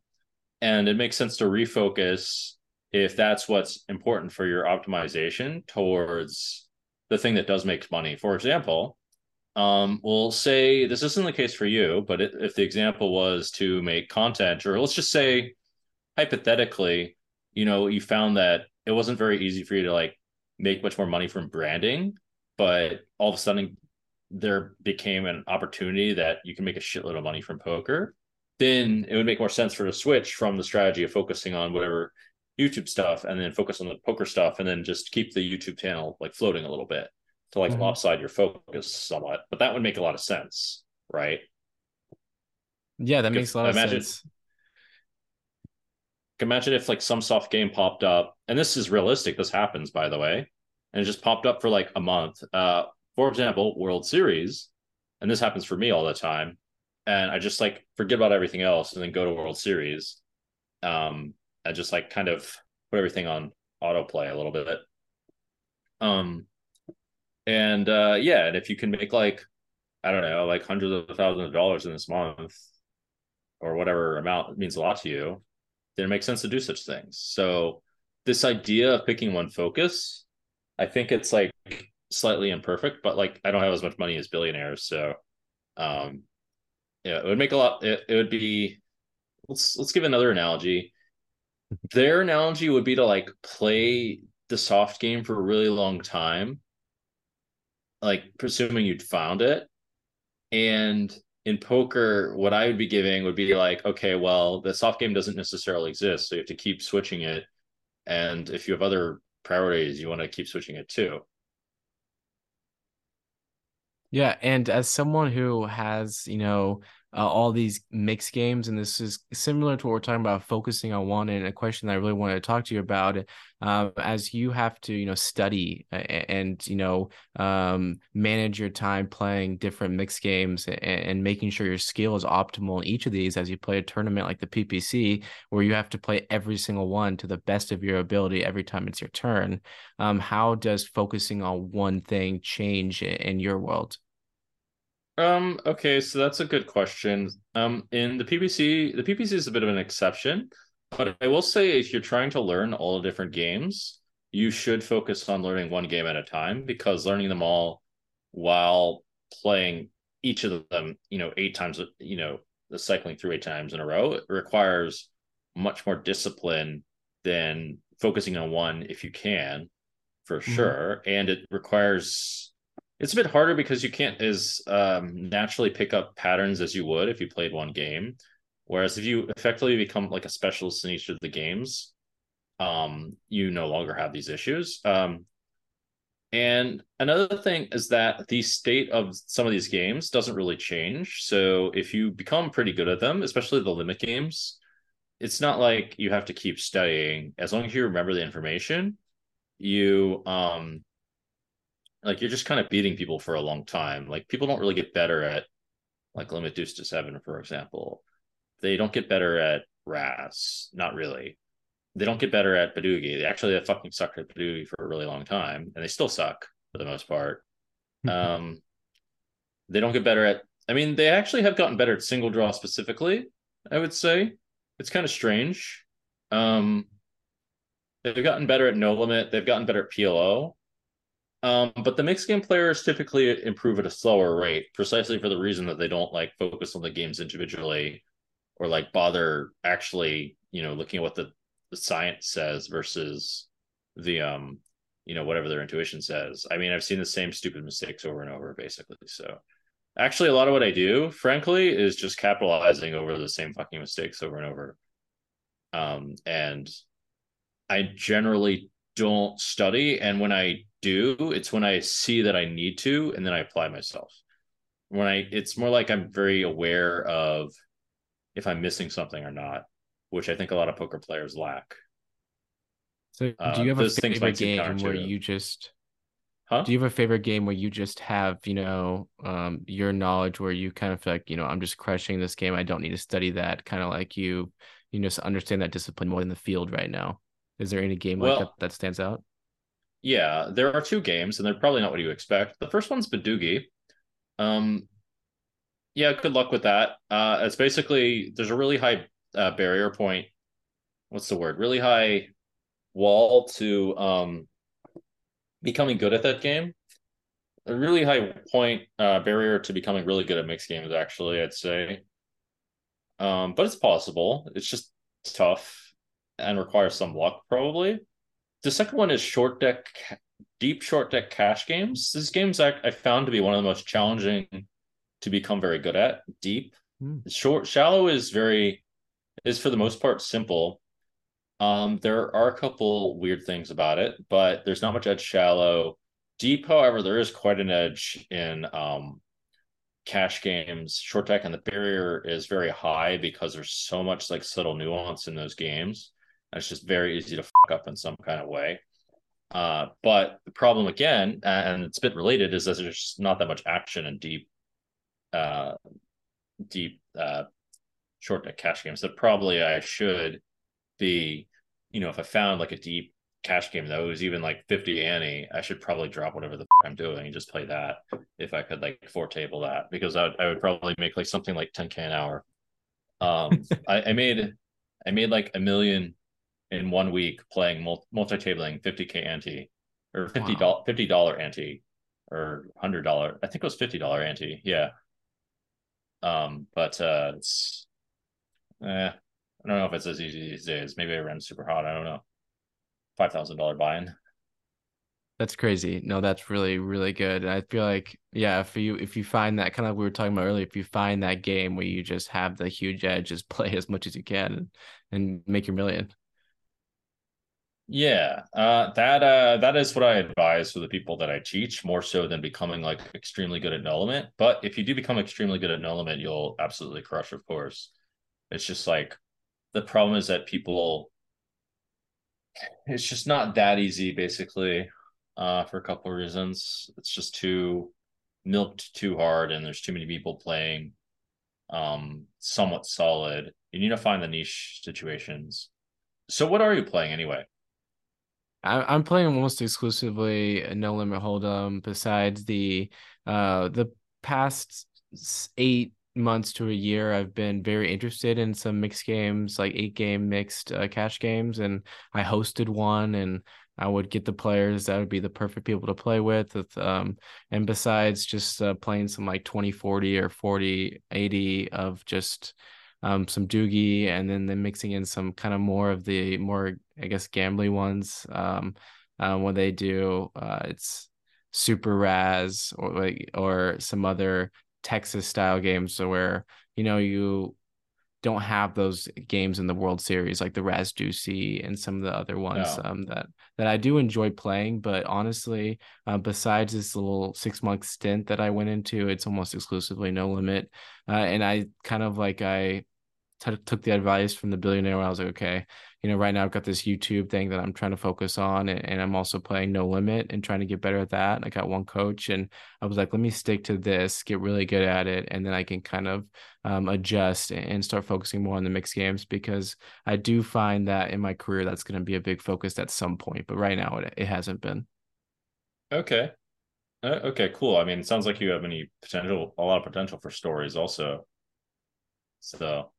and it makes sense to refocus if that's what's important for your optimization towards the thing that does make money. For example, um, we'll say this isn't the case for you, but it, if the example was to make content, or let's just say hypothetically, you know, you found that it wasn't very easy for you to like make much more money from branding, but all of a sudden there became an opportunity that you can make a shitload of money from poker, then it would make more sense for the switch from the strategy of focusing on whatever YouTube stuff and then focus on the poker stuff and then just keep the YouTube channel like floating a little bit to like mm-hmm. offside your focus somewhat. But that would make a lot of sense, right? Yeah, that makes a lot imagine, of sense. Imagine if like some soft game popped up, and this is realistic. This happens, by the way, and it just popped up for like a month. Uh, for example, World Series, and this happens for me all the time. And I just like forget about everything else and then go to World Series. Um, I just like kind of put everything on autoplay a little bit. Um, and uh, yeah, and if you can make like I don't know, like hundreds of thousands of dollars in this month, or whatever amount means a lot to you, then it makes sense to do such things. So this idea of picking one focus, I think it's like slightly imperfect, but like I don't have as much money as billionaires, so um yeah, it would make a lot it, it would be let's let's give another analogy. Their analogy would be to like play the soft game for a really long time, like presuming you'd found it. And in poker, what I would be giving would be like, okay, well, the soft game doesn't necessarily exist. So you have to keep switching it. And if you have other priorities, you want to keep switching it too. Yeah. And as someone who has, you know, uh, all these mixed games. And this is similar to what we're talking about, focusing on one. And a question that I really wanted to talk to you about, uh, as you have to, you know, study and, you know, um, manage your time playing different mixed games and, and, making sure your skill is optimal in each of these as you play a tournament like the PPC, where you have to play every single one to the best of your ability every time it's your turn. Um, how does focusing on one thing change in your world? Um, okay, so that's a good question. Um, in the PPC, the PPC is a bit of an exception, but I will say if you're trying to learn all the different games, you should focus on learning one game at a time because learning them all while playing each of them, you know, eight times, you know, the cycling through eight times in a row requires much more discipline than focusing on one if you can, for mm-hmm. sure. And it requires it's a bit harder because you can't as um, naturally pick up patterns as you would if you played one game. Whereas if you effectively become like a specialist in each of the games, um, you no longer have these issues. Um, and another thing is that the state of some of these games doesn't really change. So if you become pretty good at them, especially the limit games, it's not like you have to keep studying. As long as you remember the information, you um like you're just kind of beating people for a long time. Like people don't really get better at like limit deuce to seven, for example. They don't get better at Razz, not really. They don't get better at Badugi. They actually have fucking sucked at Badugi for a really long time, and they still suck for the most part. um, they don't get better at. I mean, they actually have gotten better at single draw specifically. I would say it's kind of strange. Um, they've gotten better at no limit. They've gotten better at PLO um, but the mixed game players typically improve at a slower rate, precisely for the reason that they don't like focus on the games individually or like bother actually, you know, looking at what the, the science says versus the um, you know, whatever their intuition says. I mean, I've seen the same stupid mistakes over and over, basically. So actually a lot of what I do, frankly, is just capitalizing over the same fucking mistakes over and over. Um, and I generally don't study. And when I do. It's when I see that I need to, and then I apply myself. When I, it's more like I'm very aware of if I'm missing something or not, which I think a lot of poker players lack. So, do you uh, have uh, a favorite game where you just? Huh? Do you have a favorite game where you just have, you know, um, your knowledge where you kind of feel like, you know, I'm just crushing this game. I don't need to study that. Kind of like you, you just understand that discipline more in the field right now. Is there any game well, like that that stands out? Yeah, there are two games, and they're probably not what you expect. The first one's Badugi. Um, yeah, good luck with that. Uh, it's basically there's a really high uh, barrier point. What's the word? Really high wall to um becoming good at that game. A really high point uh, barrier to becoming really good at mixed games. Actually, I'd say. Um, but it's possible. It's just tough and requires some luck, probably. The second one is short deck, deep short deck cash games. This game's I, I found to be one of the most challenging to become very good at. Deep, mm. short, shallow is very is for the most part simple. Um, there are a couple weird things about it, but there's not much edge shallow. Deep, however, there is quite an edge in um cash games. Short deck and the barrier is very high because there's so much like subtle nuance in those games. It's just very easy to fuck up in some kind of way. Uh, but the problem again, and it's a bit related, is that there's just not that much action in deep, uh, deep uh, short deck cash games. That probably I should be, you know, if I found like a deep cash game that was even like 50 ante, I should probably drop whatever the f- I'm doing and just play that if I could like four table that because I would, I would probably make like something like 10k an hour. Um, I, I made I made like a million in one week playing multi tabling 50k ante or 50 dollar wow. $50 ante or hundred dollar. I think it was fifty dollar ante. Yeah. Um, but uh, it's eh, I don't know if it's as easy these days. Maybe I ran super hot. I don't know. Five thousand dollar buy-in. That's crazy. No, that's really, really good. And I feel like, yeah, if you if you find that kind of like we were talking about earlier, if you find that game where you just have the huge edge, just play as much as you can and, and make your million. Yeah, uh, that uh, that is what I advise for the people that I teach, more so than becoming like extremely good at limit. But if you do become extremely good at limit, you'll absolutely crush, of course. It's just like the problem is that people, it's just not that easy, basically, uh, for a couple of reasons. It's just too milked too hard, and there's too many people playing um somewhat solid. You need to find the niche situations. So, what are you playing anyway? I, am playing almost exclusively No Limit Hold'em. Besides the uh the past eight months to a year, I've been very interested in some mixed games, like eight game mixed uh, cash games, and I hosted one, and I would get the players that would be the perfect people to play with. with um, and besides just uh, playing some like 20 40 or 40 80 of just um, some doogie, and then then mixing in some kind of more of the more I guess gambly ones. Um, uh, when they do, uh, it's super Razz or like or some other Texas style games, so where you know you don't have those games in the World Series like the Razzdugi and some of the other ones no. um, that that I do enjoy playing. But honestly, uh, besides this little six month stint that I went into, it's almost exclusively no limit. Uh, and I kind of like I t- took the advice from the billionaire. Where I was like, okay, you know, right now I've got this YouTube thing that I'm trying to focus on, and, and, I'm also playing No Limit and trying to get better at that. I got one coach, and I was like, let me stick to this, get really good at it, and then I can kind of um, adjust and start focusing more on the mixed games because I do find that in my career that's going to be a big focus at some point, but right now it, it hasn't been. Okay. Uh, okay, cool. I mean, it sounds like you have any potential, a lot of potential for stories also. So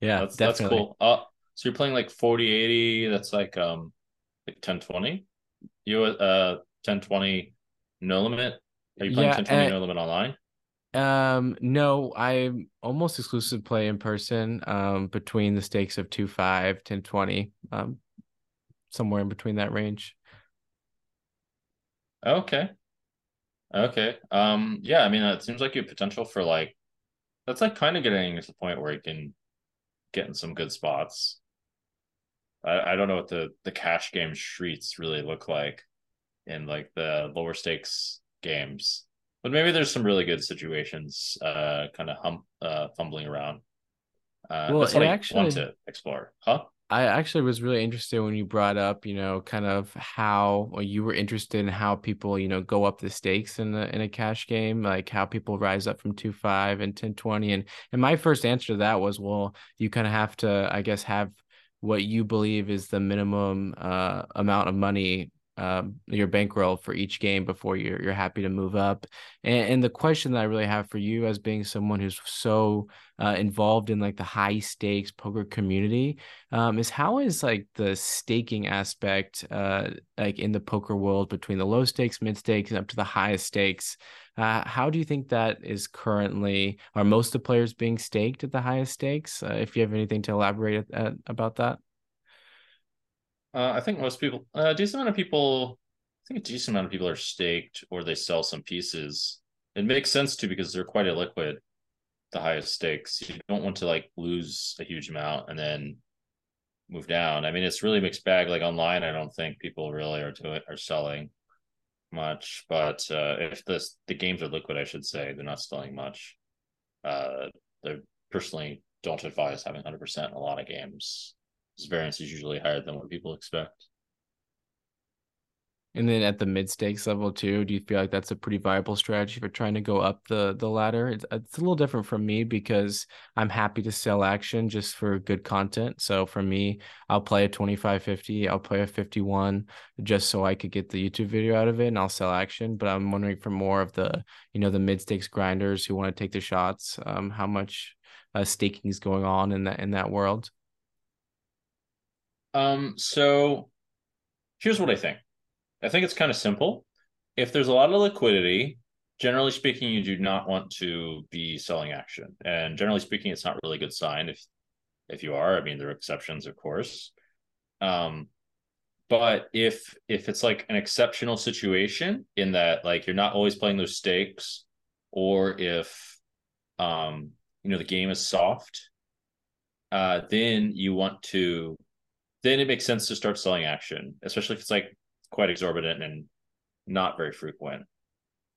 yeah, that's definitely. that's cool. Uh, so you're playing like 40 80, that's like um like 1020. You uh 1020 no limit. Are you playing yeah, 1020 uh, no limit online? Um no, I almost exclusive play in person um between the stakes of 2 5 1020 um somewhere in between that range. Okay. Okay. Um yeah, I mean it seems like you have potential for like that's like kind of getting to the point where you can getting some good spots. I, I don't know what the the cash game streets really look like in like the lower stakes games, but maybe there's some really good situations, uh, kind of hum uh, fumbling around. Uh, well, that's what I actually, want to explore, huh? I actually was really interested when you brought up, you know, kind of how you were interested in how people, you know, go up the stakes in the in a cash game, like how people rise up from two five and ten twenty. And and my first answer to that was, well, you kind of have to, I guess, have what you believe is the minimum uh, amount of money um, your bankroll for each game before you're you're happy to move up. And, and the question that I really have for you, as being someone who's so uh, involved in like the high stakes poker community, um, is how is like the staking aspect, uh, like in the poker world between the low stakes, mid stakes, up to the highest stakes. Uh, how do you think that is currently? Are most of the players being staked at the highest stakes? Uh, if you have anything to elaborate at, at, about that. Uh, I think most people, uh, a decent amount of people, I think a decent amount of people are staked or they sell some pieces. It makes sense too because they're quite illiquid, the highest stakes. You don't want to like lose a huge amount and then move down. I mean, it's really mixed bag. Like online, I don't think people really are doing are selling much. But uh, if this the games are liquid, I should say they're not selling much. Uh, they personally don't advise having hundred percent in a lot of games. This variance is usually higher than what people expect. And then at the mid stakes level too, do you feel like that's a pretty viable strategy for trying to go up the the ladder? It's, it's a little different from me because I'm happy to sell action just for good content. So for me, I'll play a 2550, I'll play a 51 just so I could get the YouTube video out of it and I'll sell action. But I'm wondering for more of the, you know, the mid stakes grinders who want to take the shots, um, how much uh, staking is going on in that in that world. Um, so here's what I think. I think it's kind of simple. If there's a lot of liquidity, generally speaking, you do not want to be selling action. And generally speaking, it's not really a good sign if if you are. I mean, there are exceptions, of course. Um, but if if it's like an exceptional situation in that like you're not always playing those stakes, or if um you know the game is soft, uh, then you want to then it makes sense to start selling action, especially if it's like quite exorbitant and not very frequent.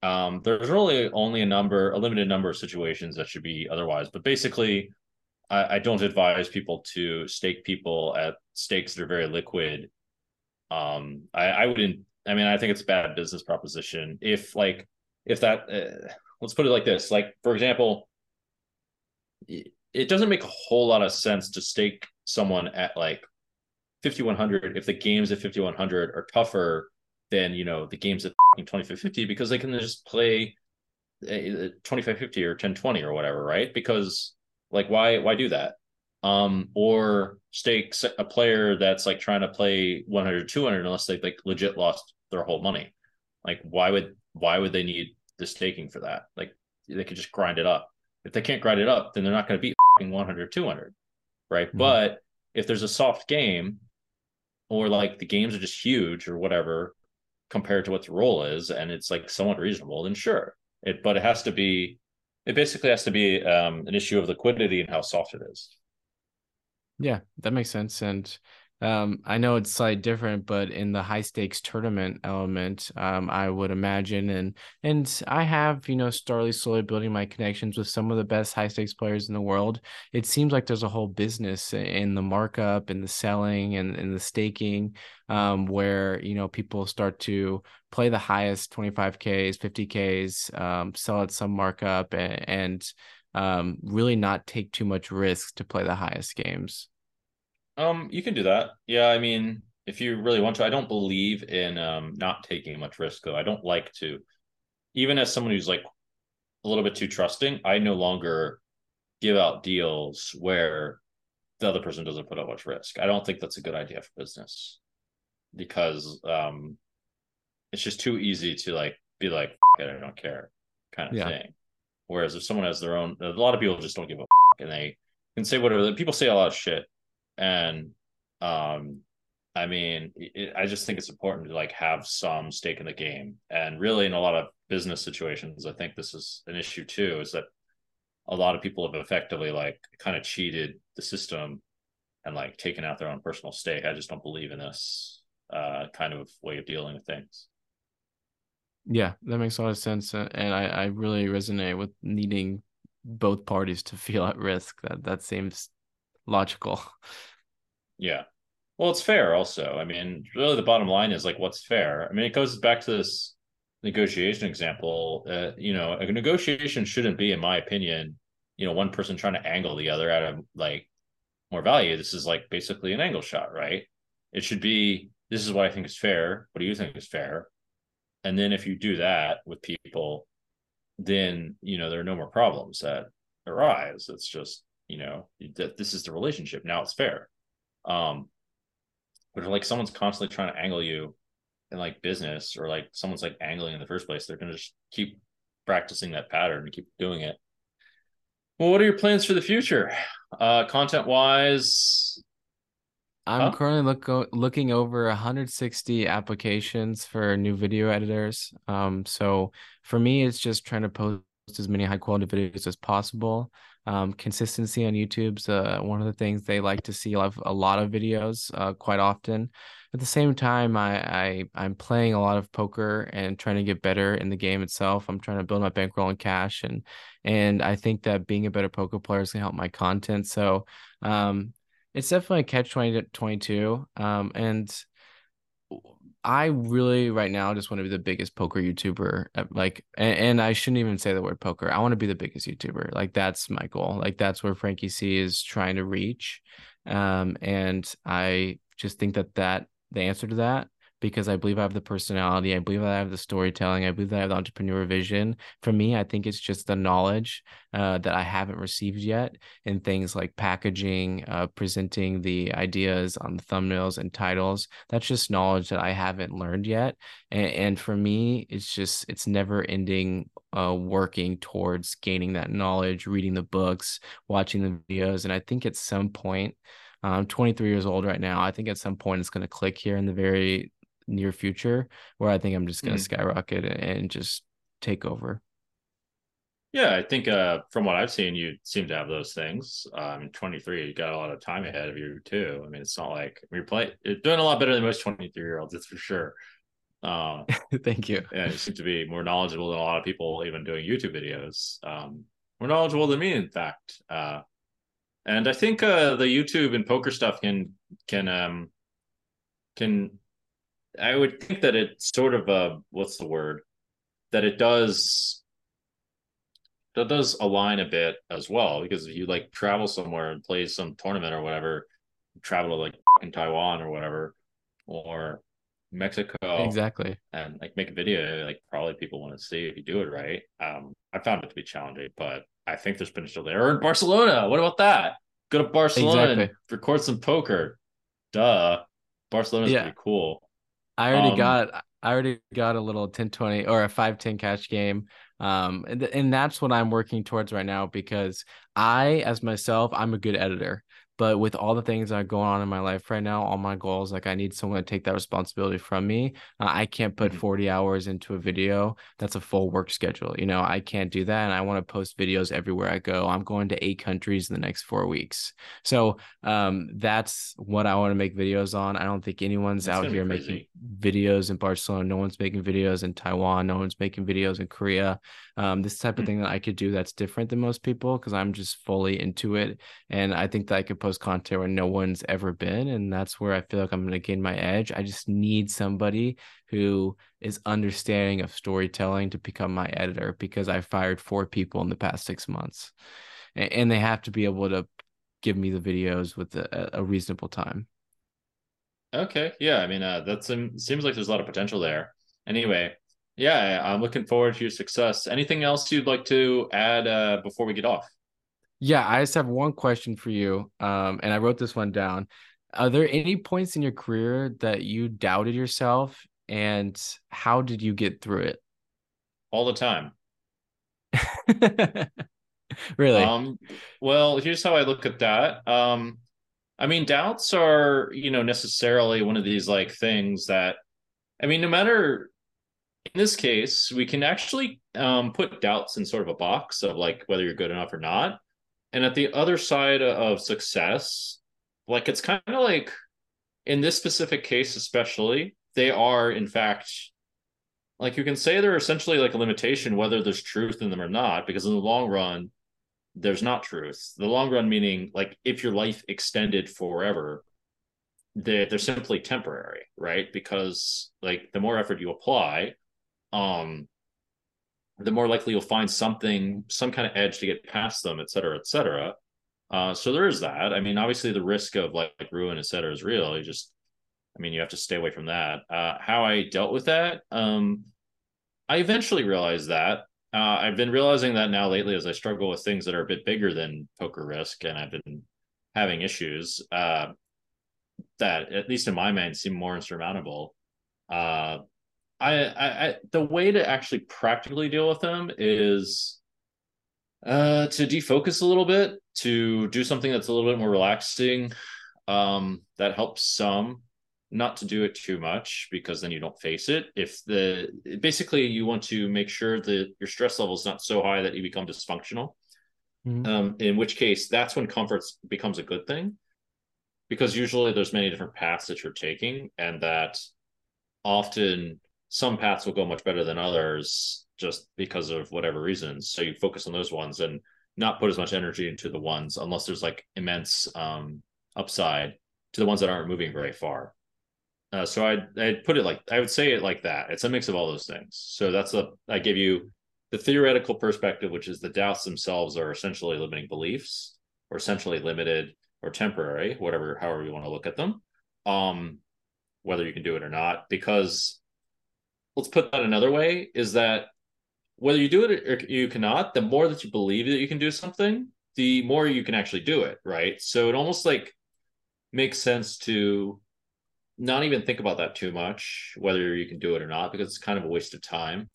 Um, there's really only a number, a limited number of situations that should be otherwise. But basically, I, I don't advise people to stake people at stakes that are very liquid. Um, I, I wouldn't. I mean, I think it's a bad business proposition. If like, if that, uh, let's put it like this. Like, for example, it doesn't make a whole lot of sense to stake someone at like 5100 if the games at 5100 are tougher than you know the games at 2550 because they can just play 2550 or 1020 or whatever right? Because like why why do that? Um or stake a player that's like trying to play 100 200 unless they like legit lost their whole money. Like why would why would they need the staking for that? Like they could just grind it up. If they can't grind it up then they're not going to beat 100 200 right? Mm-hmm. but if there's a soft game or like the games are just huge or whatever compared to what the roll is and it's like somewhat reasonable then sure. It but it has to be it basically has to be um, an issue of liquidity and how soft it is. Yeah that makes sense and um, I know it's slightly different, but in the high stakes tournament element, um, I would imagine, and and I have you know started slowly building my connections with some of the best high stakes players in the world. It seems like there's a whole business in the markup and the selling and, and the staking, um, where you know people start to play the highest 25ks, 50ks, um, sell at some markup, and, and um, really not take too much risk to play the highest games. Um, you can do that. Yeah, I mean, if you really want to, I don't believe in um not taking much risk though. I don't like to, even as someone who's like a little bit too trusting, I no longer give out deals where the other person doesn't put up much risk. I don't think that's a good idea for business because um it's just too easy to like be like it, I don't care kind of yeah. thing. Whereas if someone has their own, a lot of people just don't give a and they can say whatever. People say a lot of shit and um i mean it, i just think it's important to like have some stake in the game. And really in a lot of business situations i think this is an issue too is that a lot of people have effectively like kind of cheated the system and like taken out their own personal stake. I just don't believe in this uh kind of way of dealing with things. Yeah that makes a lot of sense and i i really resonate with needing both parties to feel at risk that that seems logical yeah. Well, it's fair also. I mean, really the bottom line is like what's fair. I mean, it goes back to this negotiation example. Uh, you know, a negotiation shouldn't be, in my opinion, you know, one person trying to angle the other out of like more value. This is like basically an angle shot, right? It should be this is what I think is fair. What do you think is fair? And then if you do that with people, then you know there are no more problems that arise. It's just you know that this is the relationship. Now it's fair. Um, but if like someone's constantly trying to angle you in like business or like someone's like angling in the first place, they're gonna just keep practicing that pattern and keep doing it. Well, what are your plans for the future? Uh content wise. I'm huh? currently look, looking over 160 applications for new video editors. Um, so for me, it's just trying to post as many high quality videos as possible. Um, consistency on YouTube's uh, one of the things they like to see. I have a lot of videos uh, quite often. At the same time, I, I I'm playing a lot of poker and trying to get better in the game itself. I'm trying to build my bankroll in cash, and and I think that being a better poker player is gonna help my content. So um, it's definitely a catch 20 22. Um, and I really right now just want to be the biggest poker YouTuber. Uh, like, and, and, I shouldn't even say the word poker. I want to be the biggest YouTuber. Like, that's my goal. Like, that's where Frankie C is trying to reach. Um, and I just think that that the answer to that because I believe I have the personality. I believe I have the storytelling. I believe I have the entrepreneur vision. For me, I think it's just the knowledge uh, that I haven't received yet in things like packaging, uh, presenting the ideas on the thumbnails and titles. That's just knowledge that I haven't learned yet. And, and for me, it's just, it's never ending uh, working towards gaining that knowledge, reading the books, watching the videos. And I think at some point, I'm 23 years old right now. I think at some point it's going to click here in the very near future where I think I'm just going to mm. skyrocket and just take over. Yeah, I think uh, from what I've seen, you seem to have those things. Um, 23, you got a lot of time ahead of you too. I mean, it's not like you're playing, you're doing a lot better than most 23 year olds, that's for sure. Uh, Thank you. Yeah, you seem to be more knowledgeable than a lot of people even doing YouTube videos. Um, more knowledgeable than me, in fact. Uh, and I think uh, the YouTube and poker stuff can can um, can I would think that it's sort of a what's the word that it does that does align a bit as well because if you like travel somewhere and play some tournament or whatever, travel to like in Taiwan or whatever, or Mexico exactly, and like make a video, like probably people want to see if you do it right. Um, I found it to be challenging, but I think there's potential there. Or in Barcelona, what about that? Go to Barcelona exactly. and record some poker. Duh, Barcelona's yeah. pretty cool. I already um, got I already got a little 1020 or a 510 cash game. Um, and, and that's what I'm working towards right now because I, as myself, I'm a good editor. But with all the things that are going on in my life right now, all my goals, like I need someone to take that responsibility from me. Uh, I can't put mm-hmm. 40 hours into a video. That's a full work schedule. You know, I can't do that. And I want to post videos everywhere I go. I'm going to eight countries in the next four weeks. So um, that's what I want to make videos on. I don't think anyone's that's out here making videos in Barcelona. No one's making videos in Taiwan. No one's making videos in Korea. Um, this type of mm-hmm. thing that I could do that's different than most people because I'm just fully into it. And I think that I could post content where no one's ever been. And that's where I feel like I'm going to gain my edge. I just need somebody who is understanding of storytelling to become my editor because I fired four people in the past six months. And, they have to be able to give me the videos with a, a reasonable time. Okay. Yeah. I mean, uh, that seems like there's a lot of potential there. Anyway, yeah, I'm looking forward to your success. Anything else you'd like to add uh, before we get off? Yeah, I just have one question for you. Um, and I wrote this one down. Are there any points in your career that you doubted yourself and how did you get through it? All the time. really? Um, well, here's how I look at that. Um, I mean, doubts are, you know, necessarily one of these like things that, I mean, no matter in this case, we can actually um, put doubts in sort of a box of like whether you're good enough or not. And at the other side of success, like it's kind of like in this specific case, especially, they are in fact like you can say they're essentially like a limitation whether there's truth in them or not, because in the long run, there's not truth. The long run meaning like if your life extended forever, they're, they're simply temporary, right? Because like the more effort you apply, um, the more likely you'll find something, some kind of edge to get past them, et cetera, et cetera. Uh, so there is that. I mean, obviously the risk of like, like ruin, et cetera, is real. You just, I mean, you have to stay away from that. Uh, how I dealt with that, um, I eventually realized that. Uh, I've been realizing that now lately as I struggle with things that are a bit bigger than poker risk, and I've been having issues uh, that, at least in my mind, seem more insurmountable. Uh, I, I, I the way to actually practically deal with them is uh to defocus a little bit to do something that's a little bit more relaxing um that helps some not to do it too much because then you don't face it if the basically you want to make sure that your stress level is not so high that you become dysfunctional Mm-hmm. Um, in which case, that's when comfort becomes a good thing, because usually there's many different paths that you're taking, and that often some paths will go much better than others just because of whatever reasons. So you focus on those ones and not put as much energy into the ones unless there's like immense um, upside to the ones that aren't moving very far. Uh, so I'd, I'd put it like I would say it like that. It's a mix of all those things. So that's a I give you the theoretical perspective, which is the doubts themselves are essentially limiting beliefs, or essentially limited or temporary, whatever however you want to look at them. Um, whether you can do it or not, because let's put that another way is that whether you do it or you cannot, the more that you believe that you can do something, the more you can actually do it, right? So it almost like makes sense to not even think about that too much, whether you can do it or not, because it's kind of a waste of time.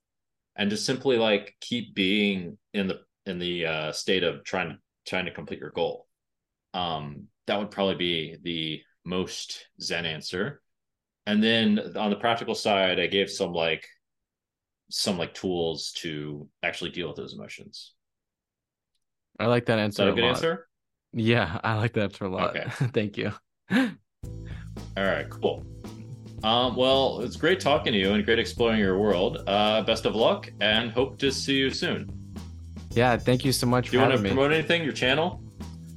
And just simply like keep being in the in the uh, state of trying to trying to complete your goal. Um, that would probably be the most zen answer. And then on the practical side, I gave some like some like tools to actually deal with those emotions. I like that answer. Is that a, good lot. answer? Yeah, I like that answer a lot. Okay. Thank you. All right, cool. Um, well, it's great talking to you and great exploring your world. Uh, best of luck and hope to see you soon. Yeah, thank you so much Do you want to promote anything? Your channel?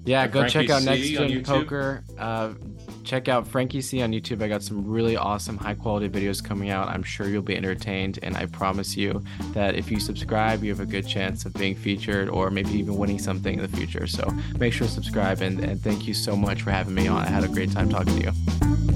Yeah, go Frankie check out Next Gen Poker. Uh, check out Frankie C on YouTube. I got some really awesome, high quality videos coming out. I'm sure you'll be entertained, and I promise you that if you subscribe, you have a good chance of being featured or maybe even winning something in the future. So make sure to subscribe, and, and thank you so much for having me on. I had a great time talking to you.